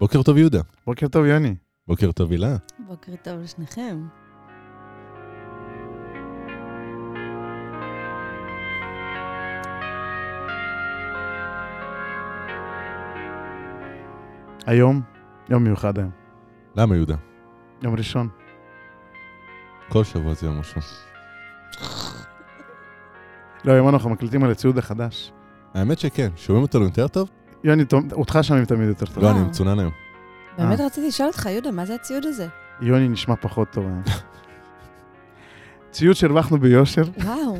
בוקר טוב, יהודה. בוקר טוב, יוני. בוקר טוב, הילה. בוקר טוב לשניכם. היום, יום מיוחד היום. למה, יהודה? יום ראשון. כל שבוע זה יום ראשון. לא, היום אנחנו מקליטים על הציוד החדש. האמת שכן, שומעים אותנו יותר טוב? יוני, אותך שומעים תמיד יותר טוב. לא, אני. מצונן היום. באמת אה. רציתי לשאול אותך, יהודה, מה זה הציוד הזה? יוני נשמע פחות טוב היום. ציוד שהרווחנו ביושר. וואו.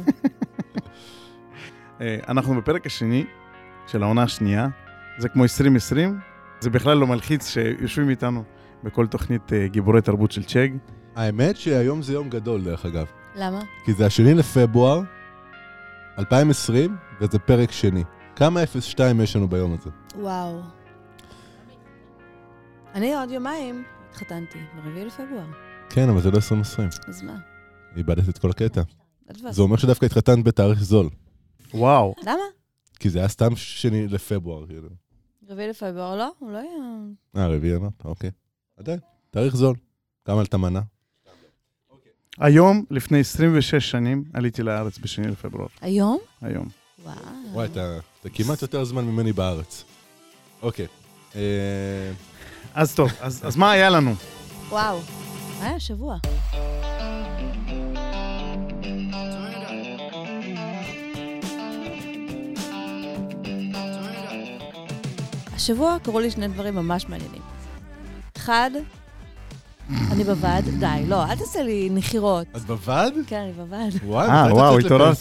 אה, אנחנו בפרק השני של העונה השנייה. זה כמו 2020. זה בכלל לא מלחיץ שיושבים איתנו בכל תוכנית אה, גיבורי תרבות של צ'ג. האמת שהיום זה יום גדול, דרך אגב. למה? כי זה השני לפברואר 2020, וזה פרק שני. כמה 02 יש לנו ביום הזה? וואו. אני עוד יומיים התחתנתי, ב-4 לפברואר. כן, אבל זה לא 2020. אז מה? איבדת את כל הקטע. זה אומר שדווקא התחתנת בתאריך זול. וואו. למה? כי זה היה סתם שני לפברואר, כאילו. 4 לפברואר לא? הוא לא היה... אה, רביעי אמרת? אוקיי. עדיין, תאריך זול. כמה עלתה מנה? היום, לפני 26 שנים, עליתי לארץ בשני לפברואר. היום? היום. וואו. וואי, אתה אתה כמעט יותר זמן ממני בארץ. אוקיי. אה, אז טוב, אז אז מה היה לנו? וואו. היה שבוע. השבוע קרו לי שני דברים ממש מעניינים. אחד, אני בוועד, די, לא, אל תעשה לי נחירות. את בוועד? כן, אני בוועד. אה, וואו, יצאת התעוררת.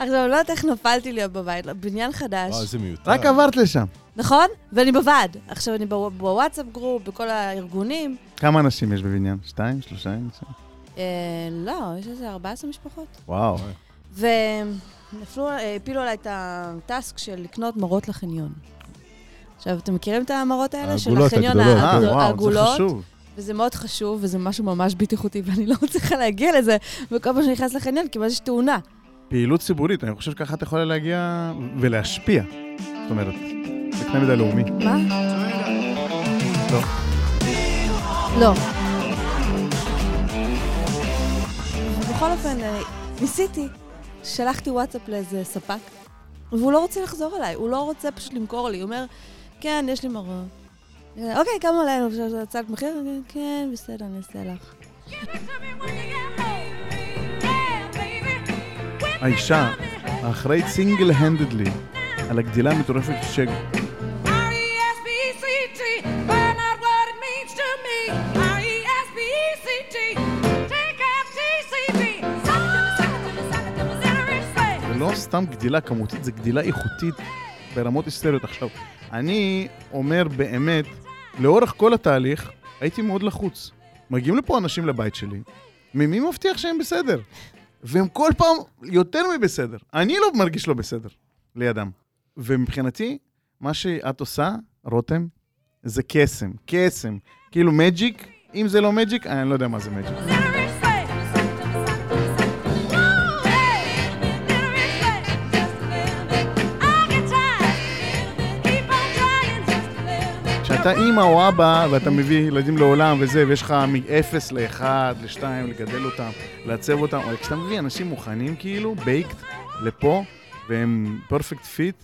עכשיו, אני לא יודעת איך נפלתי להיות בבית, לא, בניין חדש, וואו, איזה מיותר. רק עברת לשם. נכון? ואני בוועד. עכשיו, אני בוו- בוואטסאפ group, בכל הארגונים. כמה אנשים יש בבניין? שתיים? שלושה? אנשים? אה, לא, יש איזה 14 משפחות. וואו. ונפלו, אה, הפילו עליי את הטאסק של לקנות מראות לחניון. עכשיו, אתם מכירים את המראות האלה? של החניון. אה, העגולות? חשוב. וזה מאוד חשוב, וזה משהו ממש בטיחותי, ואני לא מצליחה להגיע לזה, וכל פעם שאני נכנסת לחניון, כמעט יש תאונה. פעילות ציבורית, אני חושב שככה את יכולה להגיע ולהשפיע. זאת אומרת, בקנה מידה לאומי. מה? לא. לא. בכל אופן, אה, ניסיתי, שלחתי וואטסאפ לאיזה ספק, והוא לא רוצה לחזור אליי, הוא לא רוצה פשוט למכור לי, הוא אומר, כן, יש לי מראות. אה, אוקיי, כמה עולה לנו? הצעת מחיר? כן, בסדר, אני אעשה לך. האישה האחראית סינגל הנדדלי על הגדילה המטורפת של Zerry say. זה לא סתם גדילה כמותית, זה גדילה איכותית ברמות היסטריות. עכשיו, אני אומר באמת, לאורך כל התהליך הייתי מאוד לחוץ. מגיעים לפה אנשים לבית שלי, מי מבטיח שהם בסדר? והם כל פעם יותר מבסדר. אני לא מרגיש לא בסדר לידם. ומבחינתי, מה שאת עושה, רותם, זה קסם, קסם. כאילו מג'יק, אם זה לא מג'יק, אני לא יודע מה זה מג'יק. כשאתה אימא או אבא ואתה מביא ילדים לעולם וזה, ויש לך מ-0 ל-1, ל-2, לגדל אותם, לעצב אותם, אבל כשאתה מביא אנשים מוכנים כאילו, baked, לפה, והם perfect fit,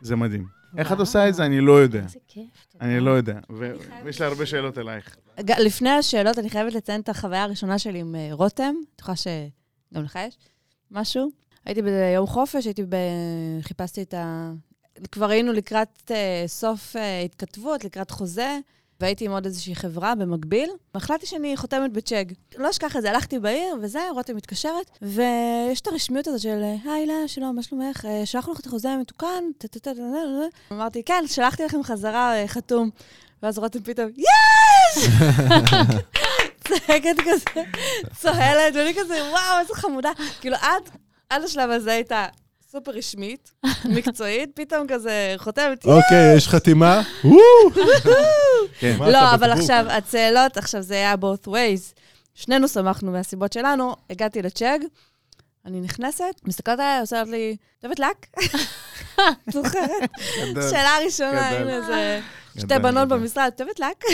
זה מדהים. איך את עושה את זה? אני לא יודע. איזה כיף. אני לא יודע. ויש לי הרבה שאלות אלייך. לפני השאלות, אני חייבת לציין את החוויה הראשונה שלי עם אה, רותם. בטוחה שגם לך יש משהו. הייתי ביום חופש, הייתי ב... חיפשתי את ה... כבר היינו לקראת אה, סוף אה, התכתבות, לקראת חוזה, והייתי עם עוד איזושהי חברה במקביל. והחלטתי שאני חותמת בצ'ק. לא אשכח את זה, הלכתי בעיר, וזה, רותם מתקשרת, ויש את הרשמיות הזאת של, היי, הילה, שלום, מה שלומך? אה, שלחנו לך את החוזה המתוקן? טה-טה-טה-טה-טה. אמרתי, כן, שלחתי לכם חזרה חתום. ואז רותם פתאום, יש! צועקת כזה, צוהלת, ואני כזה, וואו, איזה חמודה. כאילו, עד, עד השלב הזה הייתה סופר רשמית, מקצועית, פתאום כזה חותמת, אוקיי, יש חתימה? כן. לא, אבל? עכשיו, הצאלות, עכשיו זה היה both ways. שנינו שמחנו מהסיבות שלנו, הגעתי לצ'אג, אני נכנסת, מסתכלת עליי, עושה לי, את אוהבת לק? זוכרת? שאלה ראשונה. היינו איזה שתי בנות. במשרד, את אוהבת לק?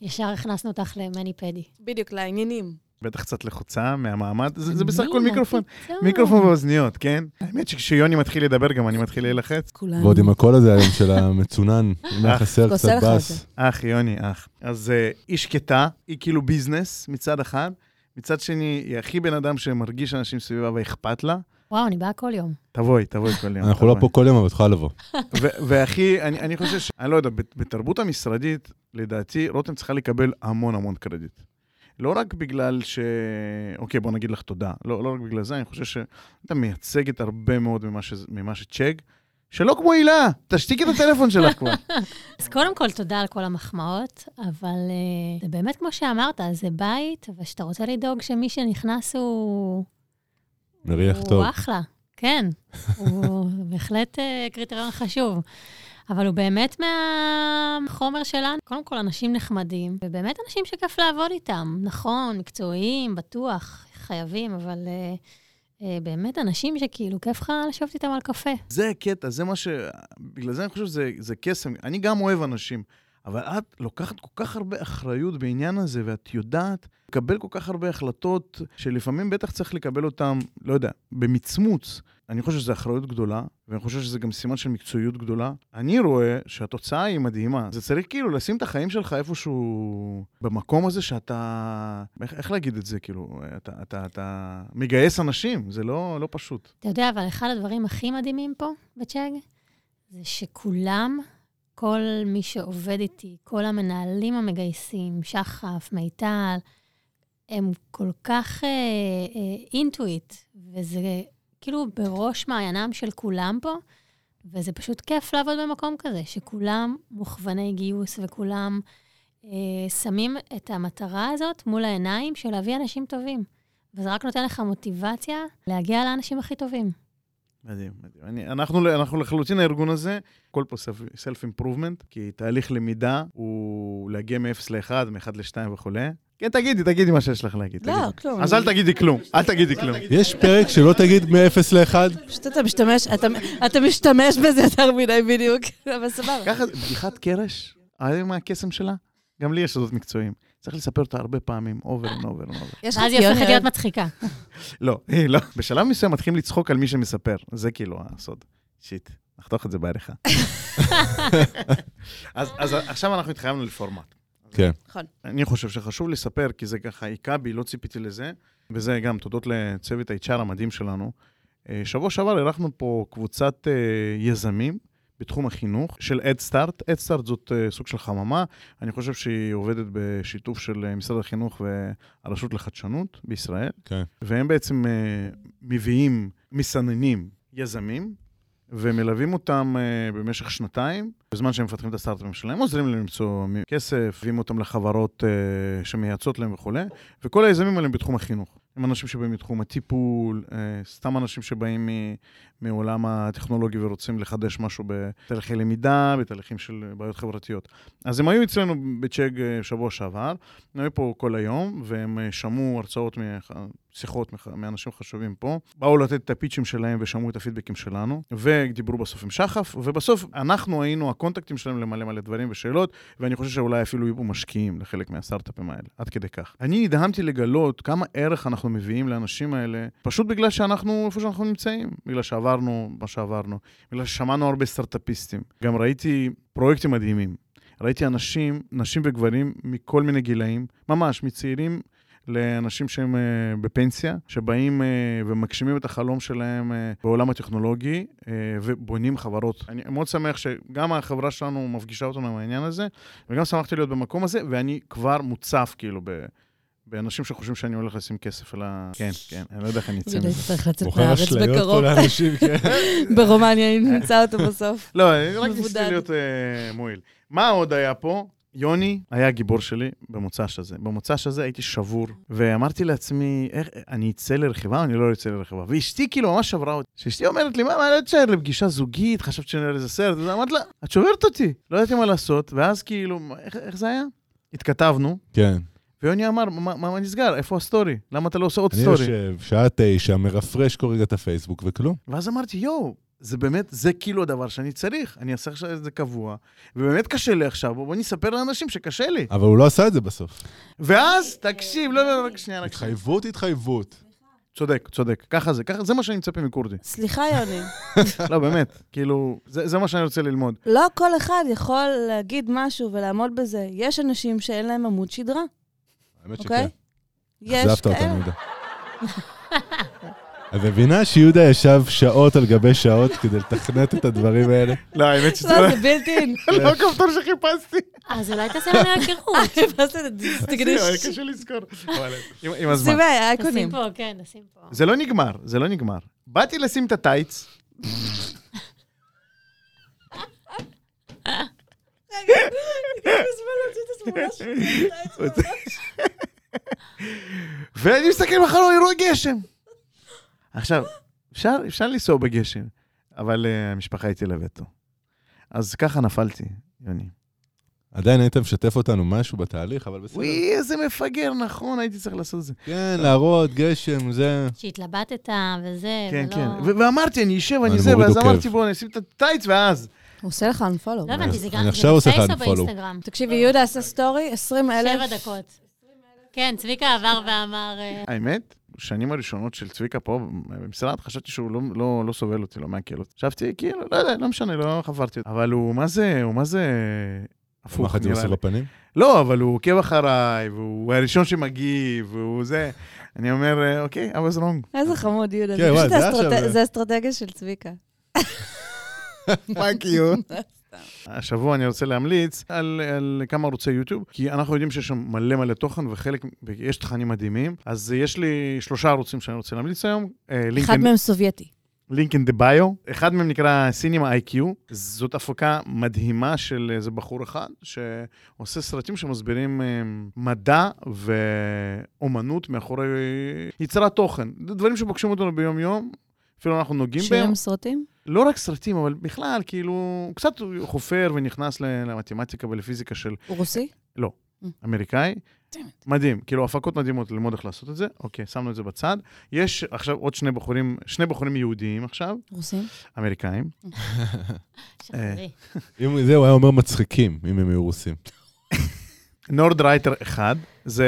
ישר הכנסנו אותך למני פדי. בדיוק, לעניינים. בטח קצת לחוצה מהמעמד, זה? בסך הכל מה מיקרופון. מיקרופון באוזניות, כן? האמת שכשיוני מתחיל לדבר, גם אני מתחיל להילחץ. כולנו. ועוד עם הקול הזה היום של המצונן, אם היה אח, חסר קצת בס. אח, יוני, אח. אז אה, היא שקטה, היא כאילו ביזנס מצד אחד, מצד שני, היא הכי בן אדם שמרגיש אנשים סביבה ואכפת לה. וואו, אני באה כל יום. תבואי, תבואי כל יום. אנחנו לא. פה כל יום, אבל את יכולה לבוא. והכי, אני, אני חושב ש... אני לא יודע, בת- בתרבות המשרדית, לדעתי, רותם צריכה לקבל המון המון קרדיט. לא רק בגלל ש... אוקיי, בוא נגיד לך תודה. לא, לא רק בגלל זה, אני חושב שאתה מייצגת הרבה מאוד ממה, ש... ממה שצ'ק, שלא כמו הילה, תשתיקי את הטלפון שלך כבר. אז קודם כל, תודה על כל המחמאות, אבל uh, זה באמת כמו שאמרת, זה בית, ושאתה רוצה לדאוג שמי שנכנס הוא... מריח הוא טוב. אחלה, כן. הוא בהחלט uh, קריטריון חשוב. אבל הוא באמת מהחומר שלנו. קודם כל, אנשים נחמדים, ובאמת אנשים שכיף לעבוד איתם. נכון, מקצועיים, בטוח, חייבים, אבל uh, uh, באמת אנשים שכאילו כיף לך לשבת איתם על קפה. זה הקטע, זה מה ש... בגלל זה אני חושב שזה זה קסם. אני גם אוהב אנשים, אבל את לוקחת כל כך הרבה אחריות בעניין הזה, ואת יודעת לקבל כל כך הרבה החלטות, שלפעמים בטח צריך לקבל אותן, לא יודע, במצמוץ. אני חושב שזו אחריות גדולה, ואני חושב שזה גם סימן של מקצועיות גדולה. אני רואה שהתוצאה היא מדהימה. זה צריך כאילו לשים את החיים שלך איפשהו במקום הזה שאתה... איך, איך להגיד את זה? כאילו, אתה, אתה, אתה מגייס אנשים, זה לא, לא פשוט. אתה יודע, אבל אחד הדברים הכי מדהימים פה בצ'אג, זה שכולם, כל מי שעובד איתי, כל המנהלים המגייסים, שחף, מיטל, הם כל כך אינטואיט, וזה כאילו בראש מעיינם של כולם פה, וזה פשוט כיף לעבוד במקום כזה, שכולם מוכווני גיוס וכולם אה, שמים את המטרה הזאת מול העיניים של להביא אנשים טובים. וזה רק נותן לך מוטיבציה להגיע לאנשים הכי טובים. מדהים, מדהים. אני, אנחנו, אנחנו לחלוטין הארגון הזה, הכל פה סלף אימפרובמנט, כי תהליך למידה הוא להגיע מ-0 ל-1, מ-1 ל-2 וכולי. כן, תגידי, תגידי מה שיש לך להגיד. לא, תגידי. כלום. אז אל תגידי כלום, אל תגידי כלום. יש פרק שלא תגיד מ-0 ל-1? פשוט אתה משתמש, אתה- אתה משתמש בזה יותר מדי בדיוק, אבל סבבה. ככה, בדיחת קרש, יודעים מה הקסם שלה? גם לי יש סודות מקצועיים. צריך לספר אותה הרבה פעמים, over ו over ו over. יש לך ואז היא הופכת ציון להיות מצחיקה. לא, אה, לא. בשלב מסוים מתחילים לצחוק על מי שמספר. זה כאילו הסוד. shit, נחתוך את זה בעריכה. אז, אז עכשיו אנחנו התחייבנו לפורמט. כן. נכון. אני חושב שחשוב לספר, כי זה ככה היכה בי, לא ציפיתי לזה, וזה גם תודות לצוות ה-HR המדהים שלנו. אה, שבוע שעבר אירחנו פה קבוצת אה, יזמים בתחום החינוך של אדסטארט. אדסטארט זאת אה, סוג של חממה, אני חושב שהיא עובדת בשיתוף של משרד החינוך והרשות לחדשנות בישראל. כן. והם בעצם מביאים, מסננים יזמים, ומלווים אותם אה, במשך שנתיים, בזמן שהם מפתחים את הסטארט-אפים שלהם, עוזרים להם למצוא כסף, מביאים אותם לחברות אה, שמייעצות להם וכולי, וכל היזמים האלה הם בתחום החינוך. הם אנשים שבאים מתחום הטיפול, אה, סתם אנשים שבאים מעולם הטכנולוגי ורוצים לחדש משהו בתהליכי למידה, בתהליכים של בעיות חברתיות. אז הם היו אצלנו בצ'אג אה, שבוע שעבר, הם היו פה כל היום, והם שמעו הרצאות, שיחות מאנשים חשובים פה, באו לתת את הפיצ'ים שלהם ושמעו את הפידבקים שלנו, ודיברו בסוף עם שחף, ובסוף אנחנו היינו הקונטקטים שלהם למלא מלא דברים ושאלות, ואני חושב שאולי אפילו יהיו פה משקיעים לחלק מהסטארט-אפים האלה, עד כדי כך. אני נדהמתי לגלות כמה ערך אנחנו מביאים לאנשים האלה, פשוט בגלל שאנחנו איפה שאנחנו נמצאים, בגלל שעברנו מה שעברנו, בגלל ששמענו הרבה סטארט-אפיסטים. גם ראיתי פרויקטים מדהימים. ראיתי אנשים, נשים וגברים מכל מיני גילאים, ממש, מצעירים לאנשים שהם uh, בפנסיה, שבאים uh, ומגשימים את החלום שלהם uh, בעולם הטכנולוגי ובונים חברות. אני מאוד שמח שגם החברה שלנו מפגישה אותנו עם העניין הזה, וגם שמחתי להיות במקום הזה, ואני כבר מוצף כאילו ב... באנשים שחושבים שאני הולך לשים כסף על ה... כן, כן, אני לא יודע איך אני אצא מזה. צריך לצאת מהארץ אשליות פה בקרוב. לאנשים, כן. ברומניה, אם נמצא אותו בסוף. לא, אני רק ניסיתי. להיות אה, מועיל. מה עוד היה פה? יוני היה הגיבור שלי במוצ"ש הזה. במוצ"ש הזה הייתי שבור, ואמרתי לעצמי, איך, אני אצא לרכיבה או אני לא אצא לרכיבה? ואשתי כאילו ממש שברה אותי. שאשתי אומרת לי, מה, מה, לא תשאר לפגישה זוגית, חשבת שנראה איזה סרט, אמרתי לה, את שוברת אותי, לא ידעתי מה לעשות, ואז כאילו, איך, איך זה היה? התכתבנו, כן. ויוני אמר, מה, מה, נסגר? איפה ה story? למה אתה לא עושה עוד אני story? יושב, שעה תשע, מרפרש כל רגע את הפייסבוק וכלום. ואז אמרתי, יואו, זה באמת, זה כאילו הדבר שאני צריך. אני אעשה עכשיו את זה קבוע, ובאמת קשה לי עכשיו, בוא בוא נספר לאנשים שקשה לי. אבל הוא לא עשה את זה בסוף. ואז, תקשיב, לא, לא, רק שנייה, רק שנייה. התחייבות, התחייבות. צודק, צודק. ככה זה, ככה, זה מה שאני מצפה מכורדי. סליחה, יוני. לא, באמת, כאילו, זה, זה מה שאני רוצה ללמוד. לא כל אחד יכול להגיד משהו ולעמוד בזה. יש אנשים שאין להם עמוד שדרה, האמת אוקיי? שכן. יש אכזבת אותנו, כאלה. יהודה. את מבינה שיהודה ישב שעות על גבי שעות כדי לתכנת את הדברים האלה? לא, האמת שזה לא, זה בלתי אין. לא הכפתור שחיפשתי. אז אולי תעשה לנו היכרות. חיפשתי את זה, תקדיש. היה קשה לזכור. עם- עם הזמן. שים אייקונים. נשים פה, כן, נשים פה. זה לא נגמר, זה לא נגמר. באתי לשים את הטייץ, ואני מסתכל בחלום, אני רואה גשם. עכשיו, אפשר, אפשר לנסוע בגשם, אבל uh, המשפחה איתי לווטו. אז ככה נפלתי, יוני. עדיין היית משתף אותנו משהו בתהליך, אבל בסדר. וואי, איזה מפגר, נכון, הייתי צריך לעשות את זה. כן, להראות, גשם, זה... שהתלבטת וזה, כן, ולא... כן. ו- ואמרתי, אני אשב, אני אני זה, ואז. אמרתי, בוא, אני אשים את הטייץ, ואז. הוא עושה לך unfollow. לא הבנתי, זה אני גם זה עכשיו עושה לך בפייס או unfollow. באינסטגרם? תקשיבי, יהודה עשה סטורי, 20 אלף. שבע דקות. כן, צביקה עבר ואמר... אה, האמת, שנים הראשונות של צביקה פה במשרד, חשבתי שהוא לא, לא, לא סובל אותי, לא מעכל אותי. חשבתי, כאילו, לא יודע, לא משנה, לא חברתי אותו. אבל הוא, מה זה, הוא מה זה... מה הפוך, חצי נראה עושה לי. בפנים? לא, אבל הוא עוקב אחריי, והוא הראשון שמגיב, והוא זה. אני אומר, אה, אוקיי, I was wrong. איזה חמוד, יהודה. כן, זה וואי, זה אסטרטגיה של צביקה. fuck you. השבוע אני רוצה להמליץ על, על כמה ערוצי יוטיוב, כי אנחנו יודעים שיש שם מלא מלא תוכן וחלק, יש תכנים מדהימים. אז יש לי שלושה ערוצים שאני רוצה להמליץ היום. אה, אחד מהם סובייטי. לינק אין דה ביו. אחד מהם נקרא סינימה איי-קיו. זאת הפקה מדהימה של איזה בחור אחד, שעושה סרטים שמסבירים אה, מדע ואומנות מאחורי יצירת תוכן. זה דברים שפוגשים אותנו ביום-יום. אפילו אנחנו נוגעים בהם. שירים סרטים? לא רק סרטים, אבל בכלל, כאילו, הוא קצת חופר ונכנס למתמטיקה ולפיזיקה של הוא רוסי? אמריקאי. Damn it. מדהים, כאילו, הפקות מדהימות ללמוד איך לעשות את זה. אוקיי, שמנו את זה בצד. יש עכשיו עוד שני בחורים, שני בחורים יהודיים עכשיו, רוסים? אמריקאים. שחררי. אם זה, הוא היה אומר מצחיקים, אם הם היו רוסים. נורד רייטר אחד, זה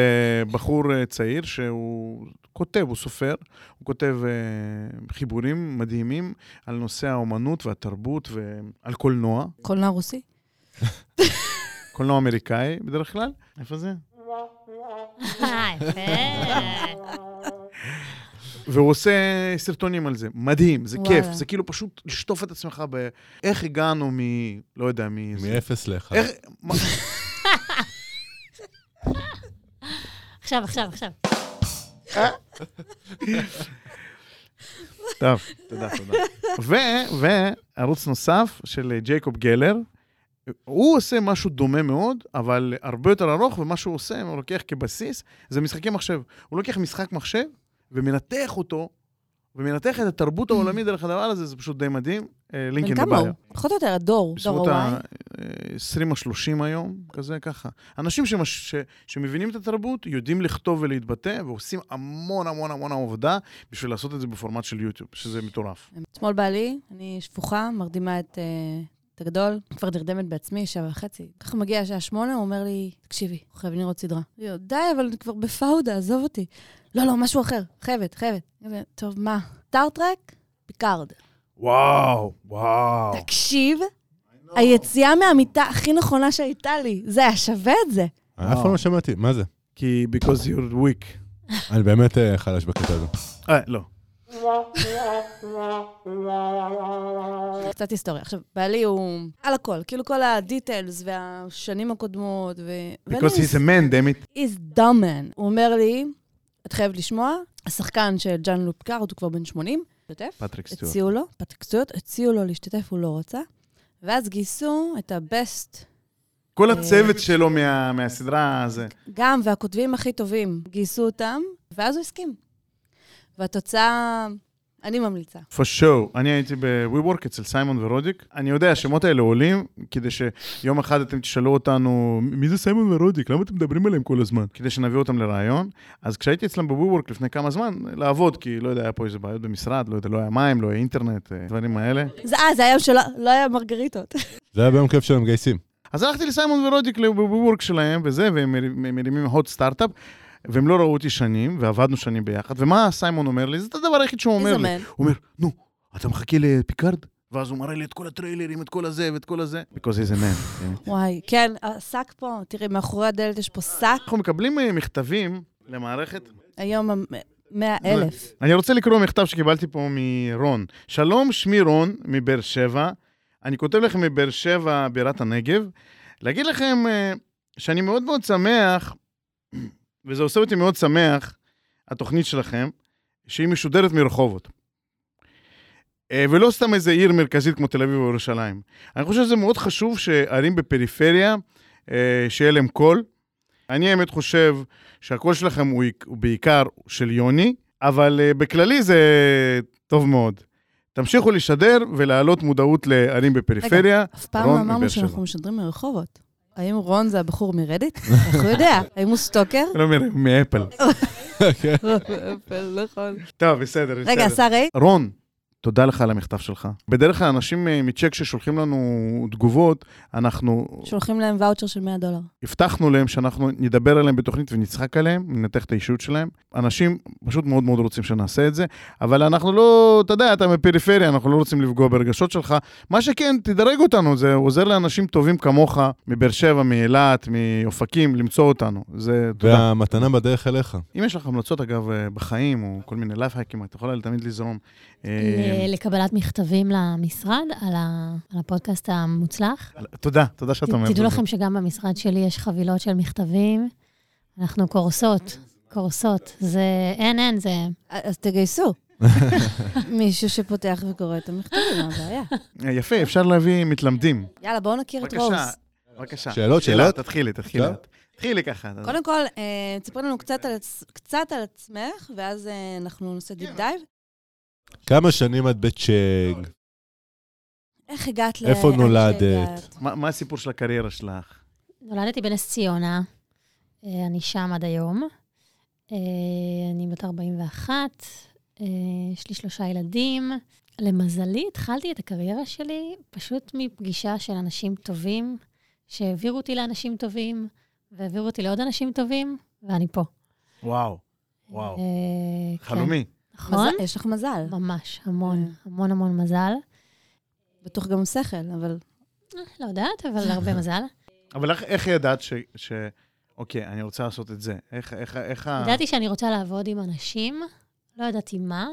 בחור אה, צעיר שהוא כותב, הוא סופר, הוא כותב אה, חיבורים מדהימים על נושא האומנות והתרבות ועל קולנוע, קולנוע רוסי? קולנוע אמריקאי בדרך כלל. איפה זה? אה. והוא עושה סרטונים על זה. מדהים, זה וואלה. כיף. זה כאילו פשוט לשטוף את עצמך ב... איך הגענו מ... לא יודע, מ... מאפס לאחד. איך... מה- עכשיו, עכשיו, עכשיו. טוב, תודה, תודה. וערוץ נוסף של אה, ג'ייקוב גלר, הוא עושה משהו דומה מאוד, אבל הרבה יותר ארוך, ומה שהוא עושה, הוא לוקח כבסיס, זה משחקי מחשב. הוא לוקח משחק מחשב ומנתח אותו, ומנתח את התרבות העולמית דרך הדבר הזה, זה פשוט די מדהים. אה, לינק בן אין כמה הוא? פחות או יותר הדור, דור בסביבות ה-Y. ה-20 או 30 היום, כזה ככה. אנשים שמש, ש, שמבינים את התרבות, יודעים לכתוב ולהתבטא, ועושים המון המון המון עבודה בשביל לעשות את זה בפורמט של יוטיוב, שזה מטורף. אתמול בא לי, אני שפוכה, מרדימה את, אה, את הגדול, כבר נרדמת בעצמי, שבע וחצי. ככה מגיע השעה שמונה, הוא אומר לי, תקשיבי, חייבים לראות סדרה. די, אבל אני כבר בפאודה, עזוב אותי. לא, לא, משהו אחר, חייבת, חייבת. טוב, מה? Star Trek? Picard. וואו, וואו. תקשיב, היציאה מהמיטה הכי נכונה שהייתה לי, זה היה שווה את זה. אני אף פעם לא שמעתי, מה זה? כי because you're weak. אני באמת אה, חלש בקטע הזה. אה, לא. קצת היסטוריה. עכשיו, בעלי הוא על הכל, כאילו כל ה details והשנים הקודמות, ו... because he's a man, damn it. he's dumb man. הוא אומר לי, את חייבת לשמוע, השחקן של ג'אן פיקארד, הוא כבר בן 80, השתתף, פטריק סטיוארט. הציעו לו, פטריק סטיוארט, הציעו לו להשתתף, הוא לא רצה, ואז גייסו את ה best, כל הצוות שלו מה- מהסדרה הזה. גם, והכותבים הכי טובים, גייסו אותם, ואז הוא הסכים. והתוצאה אני ממליצה. for sure. אני הייתי ב-WeWork אצל סיימון ורודיק. אני יודע, השמות האלה עולים, כדי שיום אחד אתם תשאלו אותנו, מי זה סיימון ורודיק? למה אתם מדברים עליהם כל הזמן? כדי שנביא אותם לרעיון. אז כשהייתי אצלם ב-WeWork לפני כמה זמן, לעבוד, כי לא יודע, היה פה איזה בעיות במשרד, לא יודע, לא היה מים, לא היה אינטרנט, אה, דברים האלה. זה, אה, זה היום שלא לא היה מרגריטות. זה היה ביום כיף שהם מגייסים. אז הלכתי לסיימון ורודיק ב-WeWork שלהם וזה, והם מר- מרימים הוט סטארט-אפ. והם לא ראו אותי שנים, ועבדנו שנים ביחד, ומה סיימון אומר לי? זה הדבר היחיד שהוא אומר לי. הוא אומר, נו, אתה מחכה לפיקארד? ואז הוא מראה לי את כל הטריילרים, את כל הזה ואת כל הזה. Because he's a man. כן. וואי, כן, השק פה, תראי, מאחורי הדלת יש פה שק. אנחנו מקבלים אה, מכתבים למערכת. היום 100 אלף. אני רוצה לקרוא מכתב שקיבלתי פה מרון. שלום, שמי רון מבאר שבע. אני כותב לכם מבאר שבע, בירת הנגב. להגיד לכם אה, שאני מאוד מאוד שמח, וזה עושה אותי מאוד שמח, התוכנית שלכם, שהיא משודרת מרחובות. אה, ולא סתם איזה עיר מרכזית כמו תל אביב או ירושלים. אני חושב שזה מאוד חשוב שערים בפריפריה, אה, שיהיה להם קול. אני האמת חושב שהקול שלכם הוא, הוא בעיקר של יוני, אבל אה, בכללי זה טוב מאוד. תמשיכו לשדר ולהעלות מודעות לערים בפריפריה. אף פעם לא אמרנו שאנחנו. משדרים מרחובות. האם רון זה הבחור מ Reddit? איך הוא יודע? האם הוא stalker? לא מ- מ Apple. נכון. טוב, בסדר, בסדר. רגע, השר? רון, תודה לך על המכתב שלך. בדרך כלל אנשים אה, מ CHEQ ששולחים לנו תגובות, אנחנו שולחים להם ואוצ'ר של 100 דולר. הבטחנו להם שאנחנו נדבר עליהם בתוכנית ונצחק עליהם, ננתח את האישיות שלהם. אנשים פשוט מאוד מאוד רוצים שנעשה את זה, אבל אנחנו לא, אתה יודע, אתה מפריפריה, אנחנו לא רוצים לפגוע ברגשות שלך. מה שכן, תדרג אותנו, זה עוזר לאנשים טובים כמוך, מבאר שבע, מאילת, מאופקים, למצוא אותנו. זה תודה. והמתנה בדרך אליך. אם יש לך המלצות, אגב, אה, בחיים, או כל מיני לייפהקים, את יכולה תמיד לזרום. אה, ל- לקבלת מכתבים למשרד על הפודקאסט המוצלח. תודה, תודה שאת אומרת. תדעו. לכם שגם במשרד שלי יש חבילות של מכתבים. אנחנו קורסות, קורסות. זה, אין, אין, זה... אז תגייסו. מישהו שפותח וקורא את המכתבים, מה הבעיה? אה, יפה, אפשר להביא מתלמדים. יאללה, בואו נכיר את רוז. בבקשה. שאלות, שאלות? תתחילי, תתחילי. תתחילי ככה. קודם כל, אה, תספרי לנו קצת על עצמך, ואז אה, אנחנו נעשה deep dive. כמה שנים את ב CHEQ? איך הגעת ל... איפה נולדת? מה הסיפור של הקריירה שלך? נולדתי בנס ציונה, אה, אני שם עד היום. אה, אני בת 41, אה, יש לי שלושה ילדים. למזלי, התחלתי את הקריירה שלי פשוט מפגישה של אנשים טובים, שהעבירו אותי לאנשים טובים, והעבירו אותי לעוד אנשים טובים, ואני פה. וואו, וואו. כן. חלומי. נכון? מזל- יש לך מזל. ממש, המון, אה. המון המון מזל. בטוח גם שכל, אבל... אה, לא יודעת, אבל הרבה מזל. אבל איך- איך ידעת ש... ש- אוקיי, אני רוצה לעשות את זה? איך, איך, איך ה... ידעתי שאני רוצה לעבוד עם אנשים, לא ידעתי מה.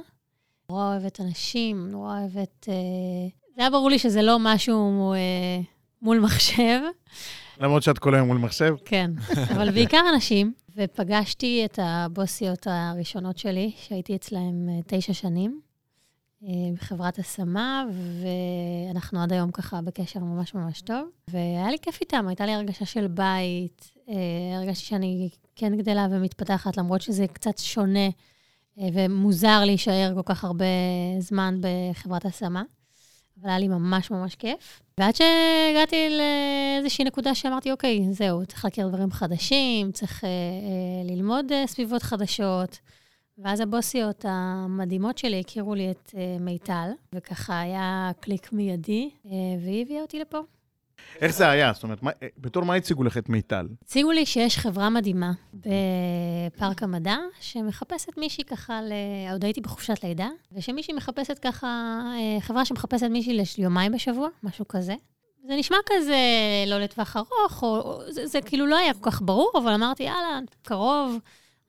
נורא אוהבת אנשים, נורא אוהבת... אה... זה היה ברור לי שזה לא משהו אה, מול מחשב, למרות שאת כל היום מול מחשב? כן, אבל בעיקר אנשים. ופגשתי את הבוסיות הראשונות שלי, שהייתי אצלהם אה, תשע שנים, אה, בחברת השמה, ואנחנו עד היום ככה בקשר ממש ממש טוב. והיה לי כיף איתם, הייתה לי הרגשה של בית, אה, הרגשתי שאני כן גדלה ומתפתחת, למרות שזה קצת שונה ומוזר להישאר כל כך הרבה זמן בחברת השמה. אבל היה לי ממש ממש כיף. ועד שהגעתי לאיזושהי נקודה שאמרתי, אוקיי, זהו, צריך להכיר דברים חדשים, צריך אה, אה, ללמוד אה, סביבות חדשות. ואז הבוסיות המדהימות שלי הכירו לי את אה, מיטל, וככה היה קליק מיידי, אה, והיא הביאה אותי לפה. איך זה היה? זאת אומרת, מה, בתור מה הציגו לך את מיטל? הציגו לי שיש חברה מדהימה בפארק המדע, שמחפשת מישהי ככה, ל... עוד הייתי בחופשת לידה, ושמישהי מחפשת ככה, אה, חברה שמחפשת מישהי ליומיים בשבוע, משהו כזה. זה נשמע כזה לא לטווח ארוך, או, או זה, זה כאילו לא היה כל כך ברור, אבל אמרתי, יאללה, קרוב,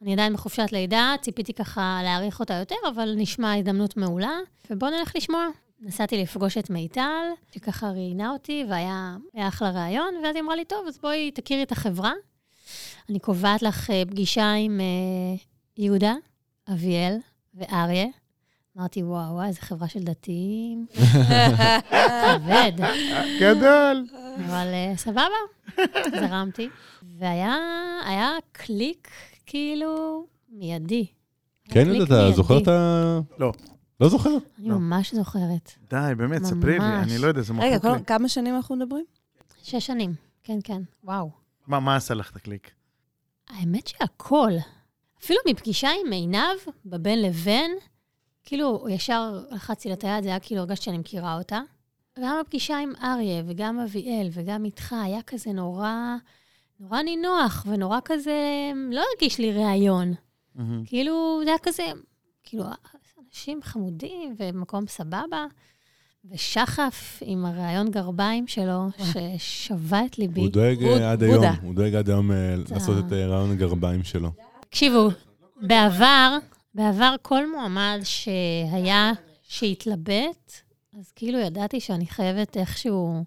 אני עדיין בחופשת לידה, ציפיתי ככה להעריך אותה יותר, אבל נשמע הזדמנות מעולה, ובואו נלך לשמוע. נסעתי לפגוש את מיטל, שככה ראיינה אותי, והיה היה אחלה ראיון, ואז היא אמרה לי, טוב, אז בואי תכירי את החברה. אני קובעת לך אה, פגישה עם אה, יהודה, אביאל ואריה. אמרתי, וואו, וואו, איזה חברה של דתיים. כבד. גדול. אבל אה, סבבה, זרמתי. והיה היה קליק, כאילו, מיידי. כן, אתה. זוכר את ה... לא. לא זוכר. אני לא. ממש זוכרת. די, באמת, ספרי לי. אני לא יודע, זה רגע, מחוק כל- לי. כמה שנים אנחנו מדברים? שש שנים, כן, כן, וואו. מה, מה עשה לך את הקליק? האמת שהכל. אפילו מפגישה עם עינב, בבין לבין, כאילו, ישר לחצתי לה את היד, זה היה כאילו הרגשתי שאני מכירה אותה. גם הפגישה עם אריה, וגם אביאל, וגם איתך, היה כזה נורא, נורא נינוח, ונורא כזה, לא הרגיש לי ראיון. מהמם. כאילו, זה היה כזה, כאילו, אנשים חמודים ומקום סבבה. ושחף עם הרעיון גרביים שלו, ששבה את ליבי. הוא דואג אה, עד. היום, הוא דואג עד היום אה, לעשות את אה, רעיון הגרביים שלו. תקשיבו, בעבר, בעבר כל מועמד שהיה, שהתלבט, אז כאילו ידעתי שאני חייבת איכשהו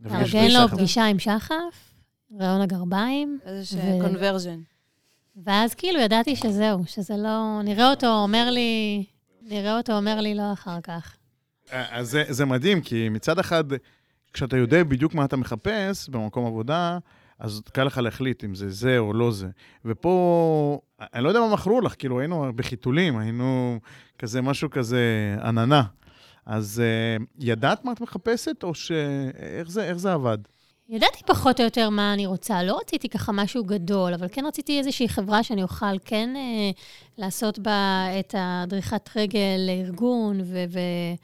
לארגן לו. פגישה עם שחף, רעיון הגרביים, איזה קונברז'ן. ואז כאילו ידעתי שזהו, שזה לא... נראה אותו אומר לי, נראה אותו אומר לי לא אחר כך. אז זה, זה מדהים, כי מצד אחד, כשאתה יודע בדיוק מה אתה מחפש במקום עבודה, אז קל לך להחליט אם זה זה או לא זה. ופה, אני לא יודע מה מכרו לך, כאילו היינו בחיתולים, היינו כזה משהו כזה עננה. אז uh, ידעת מה את מחפשת, או ש... איך זה, איך זה עבד? ידעתי פחות או יותר מה אני רוצה. לא רציתי ככה משהו גדול, אבל כן רציתי איזושהי חברה שאני אוכל כן אה, לעשות בה את הדריכת רגל לארגון, ו- ו-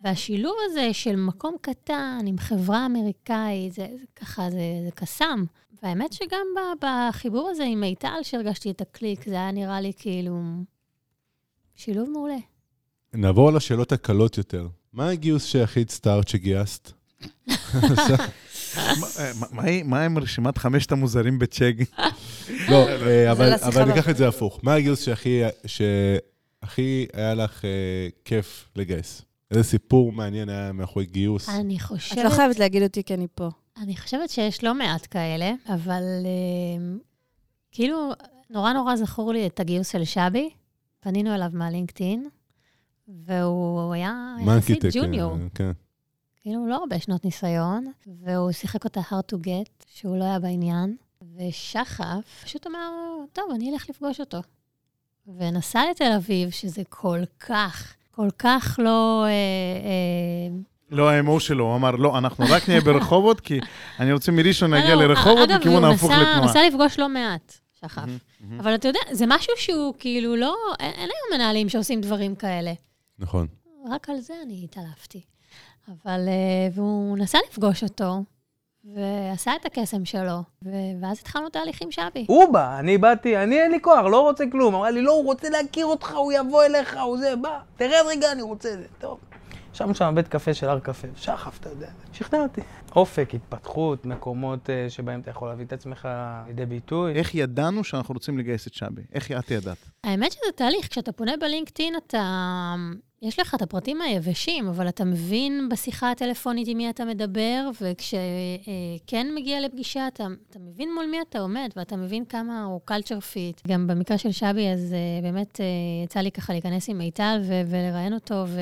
והשילוב הזה של מקום קטן עם חברה אמריקאית, זה, זה ככה, זה, זה קסם. והאמת שגם בחיבור הזה עם מיטל, שהרגשתי את הקליק, זה היה נראה לי כאילו שילוב מעולה. נעבור על השאלות הקלות יותר. מה הגיוס שהכי הצטערת שגייסת? מה- אה, מה- עם רשימת חמשת המוזרים בצ'ג? לא, אה, אבל לשיחה אבל הבאה. ניקח את זה הפוך. מה הגיוס שהכי היה לך אה, כיף לגייס? איזה סיפור מעניין היה מאחורי גיוס? אני את חושבת... לא חייבת להגיד אותי כי אני פה. אני חושבת שיש לא מעט כאלה, אבל אה, כאילו, נורא נורא זכור לי את הגיוס של שבי. פנינו אליו מהלינקדאין, והוא היה יחסית מנקיטק, ג'וניור. אה, כן. כאילו, לא הרבה שנות ניסיון, והוא שיחק אותה hard to get, שהוא לא היה בעניין. ושחף פשוט אמר, טוב, אני אלך לפגוש אותו. ונסע לתל אביב, שזה כל כך, כל כך לא... אה, אה, לא, ה-MO שלו, הוא אמר, לא, אנחנו רק נהיה ברחובות, כי אני רוצה מראשון להגיע לא, לא, לרחובות אגב, מכיוון הוא ההפוך נסע- לתנועה. נסע לפגוש לא מעט, שחף. אבל אתה יודע, זה משהו שהוא כאילו לא... אין, אין היום מנהלים שעושים דברים כאלה. נכון. רק על זה אני התעלפתי. אבל... אה, והוא נסע לפגוש אותו, ועשה את הקסם שלו, ואז התחלנו תהליך עם שבי. הוא בא, אני באתי, אני אין לי כוח, לא רוצה כלום. אמרה לי, לא, הוא רוצה להכיר אותך, הוא יבוא אליך, הוא זה, בא, תרד רגע, אני רוצה זה. טוב. ישבנו שם בבית קפה של הר קפה, שחף, אתה יודע. שכנע אותי. אופק, התפתחות, מקומות אה, שבהם אתה יכול להביא את עצמך לידי ביטוי. איך ידענו שאנחנו רוצים לגייס את שבי? איך את ידעת? האמת שזה תהליך, כשאתה פונה ב LinkedIn, אתה... יש לך את הפרטים היבשים, אבל אתה מבין בשיחה הטלפונית עם מי אתה מדבר, וכשכן מגיע לפגישה, אתה, אתה מבין מול מי אתה עומד, ואתה מבין כמה הוא culture fit. גם במקרה של שבי, אז אה, באמת יצא לי ככה להיכנס עם מיטל ולראיין אותו, ו...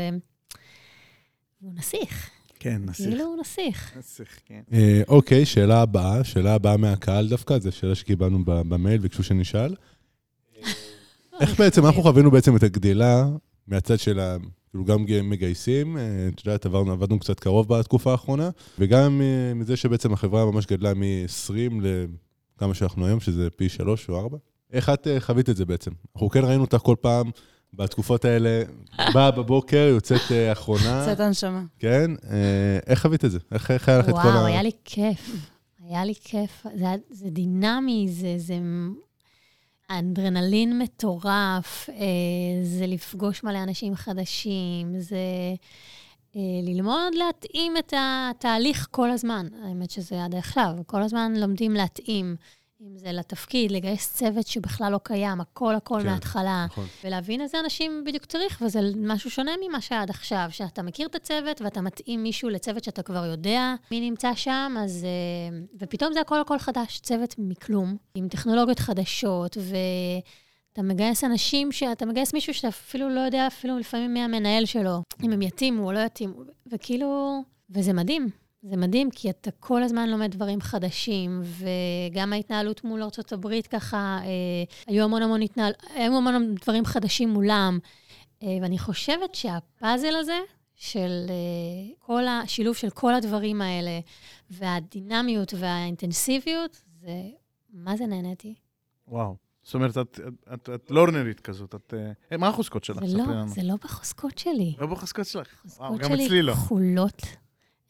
והוא נסיך. כן, נסיך. כאילו הוא נסיך. נסיך, כן. אה, אוקיי, שאלה הבאה, שאלה הבאה מהקהל דווקא, זו שאלה שקיבלנו ב- במייל, ביקשו שנשאל. איך בעצם, אנחנו חווינו בעצם את הגדילה מהצד של ה... כאילו גם מגייסים, אה, את יודעת, עברנו, עבדנו קצת קרוב בתקופה האחרונה, וגם אה, מזה שבעצם החברה ממש גדלה מ-20 לכמה שאנחנו היום, שזה פי 3 או 4. איך את אה, חווית את זה בעצם? אנחנו כן ראינו אותך כל פעם בתקופות האלה, באה בבוקר, יוצאת אה, אחרונה, קצת הנשמה. כן? אה, איך חווית את זה? איך איך היה לך את כל ה... וואו, היה לי כיף. היה לי כיף. זה, זה דינמי, זה, זה אנדרנלין מטורף, אה, זה לפגוש מלא אנשים חדשים, זה ללמוד להתאים את התהליך כל הזמן. האמת שזה עד עכשיו, כל הזמן לומדים להתאים. אם זה לתפקיד, לגייס צוות שבכלל לא קיים, הכל הכל כן, מההתחלה. נכון. ולהבין איזה אנשים בדיוק צריך, וזה משהו שונה ממה שהיה עד עכשיו, שאתה מכיר את הצוות ואתה מתאים מישהו לצוות שאתה כבר יודע מי נמצא שם, אז... אה, ופתאום זה הכל הכל חדש, צוות מכלום, עם טכנולוגיות חדשות, ואתה מגייס אנשים, שאתה מגייס מישהו שאתה אפילו לא יודע אפילו לפעמים מי המנהל שלו, אם הם יתאימו או לא יתאימו, וכאילו... וזה מדהים. זה מדהים, כי אתה כל הזמן לומד דברים חדשים, וגם ההתנהלות מול ארצות הברית ככה, אה, היו המון המון, התנהל... היו המון דברים חדשים מולם. אה, ואני חושבת שהפאזל הזה, של אה, כל השילוב של כל הדברים האלה, והדינמיות והאינטנסיביות, זה, מה זה נהניתי? וואו. זאת אומרת, את, את, את, את לורנרית כזאת, את... אה, מה החוזקות שלך? זה לא. זה לא בחוזקות שלי. לא בחוזקות שלך. וואו, החוזקות גם שלי אצלי לא. כחולות.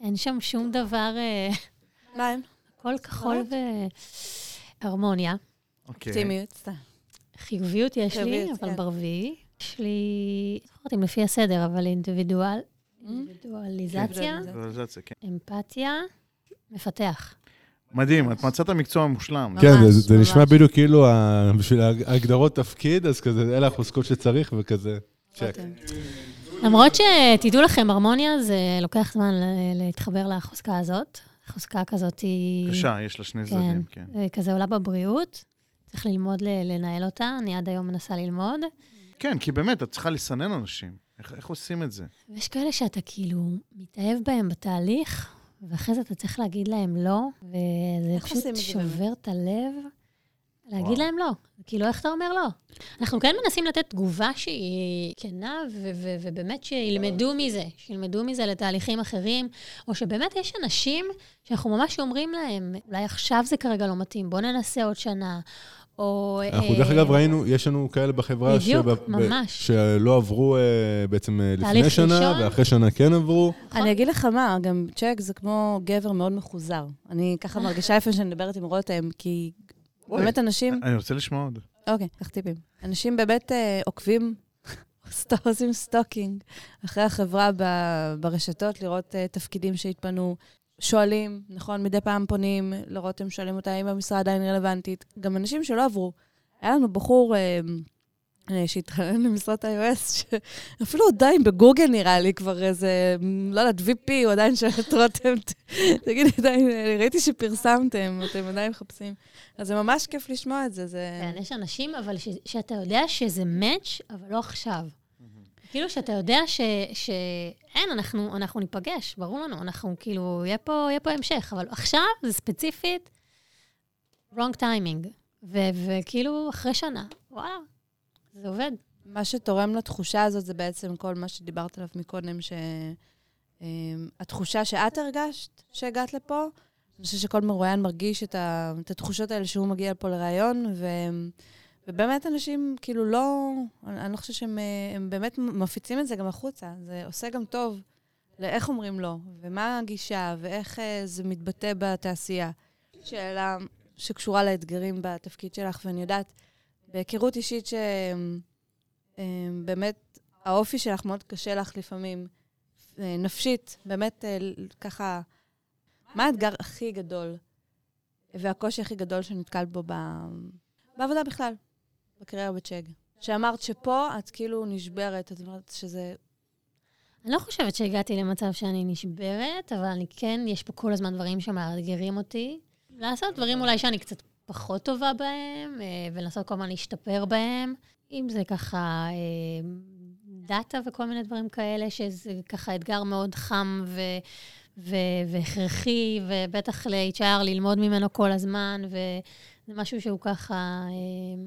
אין שם שום דבר, אה, מה הם? הכל כחול והרמוניה. אוקיי. אופטימיות, סתם. חיוביות יש לי, אבל כן. ברביעי יש לי, לא זוכרת אם לפי הסדר, אבל אינדיבידואל, אינדיבידואליזציה, אינדיבידואליזציה. ויזואליזציה, כן. אמפתיה, מפתח. מדהים, את מצאת מקצוע מושלם. כן, זה-. נשמע בדיוק כאילו בשביל ההגדרות תפקיד, אז כזה, אלה החוזקות שצריך, וכזה, צ'ק. למרות שתדעו לכם, הרמוניה זה לוקח זמן להתחבר לחוזקה הזאת. חוזקה כזאת היא... קשה, יש לה שני צדדים, כן. זה כזה עולה בבריאות. צריך ללמוד ל- לנהל אותה, אני עד היום מנסה ללמוד. כן, כי באמת, את צריכה לסנן אנשים. איך איך עושים את זה? ויש כאלה שאתה כאילו מתאהב בהם בתהליך, ואחרי זה אתה צריך להגיד להם לא, וזה פשוט שובר את הלב. להגיד. להם לא. כאילו, איך אתה אומר לא? אנחנו כן מנסים לתת תגובה שהיא כנה, ובאמת שילמדו מזה, שילמדו מזה לתהליכים אחרים, או שבאמת יש אנשים שאנחנו ממש אומרים להם, אולי עכשיו זה כרגע לא מתאים, בואו ננסה עוד שנה, או... אנחנו אה, דרך אגב ראינו, יש לנו כאלה בחברה בדיוק, שב- ב- ממש. שלא עברו אה, בעצם אה, לפני שנה, ראשון. ואחרי שנה כן עברו. אני אגיד לך מה, גם CHEQ זה כמו גבר מאוד מחוזר. אני ככה מרגישה יפה שאני מדברת עם רותם, כי באמת אנשים... אני רוצה לשמוע עוד. אוקיי, קח טיפים. אנשים באמת אה, עוקבים, עושים stalking אחרי החברה ב- ברשתות, לראות אה, תפקידים שהתפנו. שואלים, נכון, מדי פעם פונים, לראות הם שואלים אותה האם המשרה עדיין רלוונטית. גם אנשים שלא עברו. היה לנו בחור אה, שהתחנן למשרת iOS, שאפילו עדיין בגוגל נראה לי כבר איזה, לא יודעת, VP, הוא עדיין שואל את רותם, ת- תגידי, עדיין, אה, ראיתי שפרסמתם, אתם עדיין מחפשים. אז זה ממש כיף לשמוע את זה, זה... כן, יש אנשים, אבל שאתה יודע שזה מאץ', אבל לא עכשיו. כאילו שאתה יודע. שאין, אנחנו, אנחנו ניפגש, ברור לנו, אנחנו כאילו, יהיה פה, יהיה פה המשך, אבל עכשיו זה ספציפית wrong timing. וכאילו, אחרי שנה, וואלה, זה עובד. מה שתורם לתחושה הזאת זה בעצם כל מה שדיברת עליו מקודם, שהתחושה שאת הרגשת שהגעת לפה, אני חושבת שכל מרואיין מרגיש את, ה, את התחושות האלה שהוא מגיע לפה לראיון, ו, ובאמת אנשים כאילו לא, אני, לא חושבת שהם הם באמת מפיצים את זה גם החוצה. זה עושה גם טוב לאיך אומרים לא, ומה הגישה, ואיך אה, זה מתבטא בתעשייה. שאלה שקשורה לאתגרים בתפקיד שלך, ואני יודעת, בהיכרות אישית ש... אמ, האופי שלך מאוד קשה לך לפעמים, אה, נפשית, באמת אה, ככה, מה האתגר הכי גדול והקושי הכי גדול שנתקלת בו בעבודה בכלל, בקריירה בצ'אג? שאמרת שפה את כאילו נשברת, את אומרת שזה... אני לא חושבת שהגעתי למצב שאני נשברת, אבל אני כן, יש פה כל הזמן דברים שמאתגרים אותי. לעשות דברים אולי שאני קצת פחות טובה בהם, אה, ולנסות כל הזמן להשתפר בהם. אם זה ככה אה, דאטה וכל מיני דברים כאלה, שזה ככה אתגר מאוד חם ו... ו- והכרחי, ובטח ל-HR ללמוד ממנו כל הזמן, וזה משהו שהוא ככה, אה,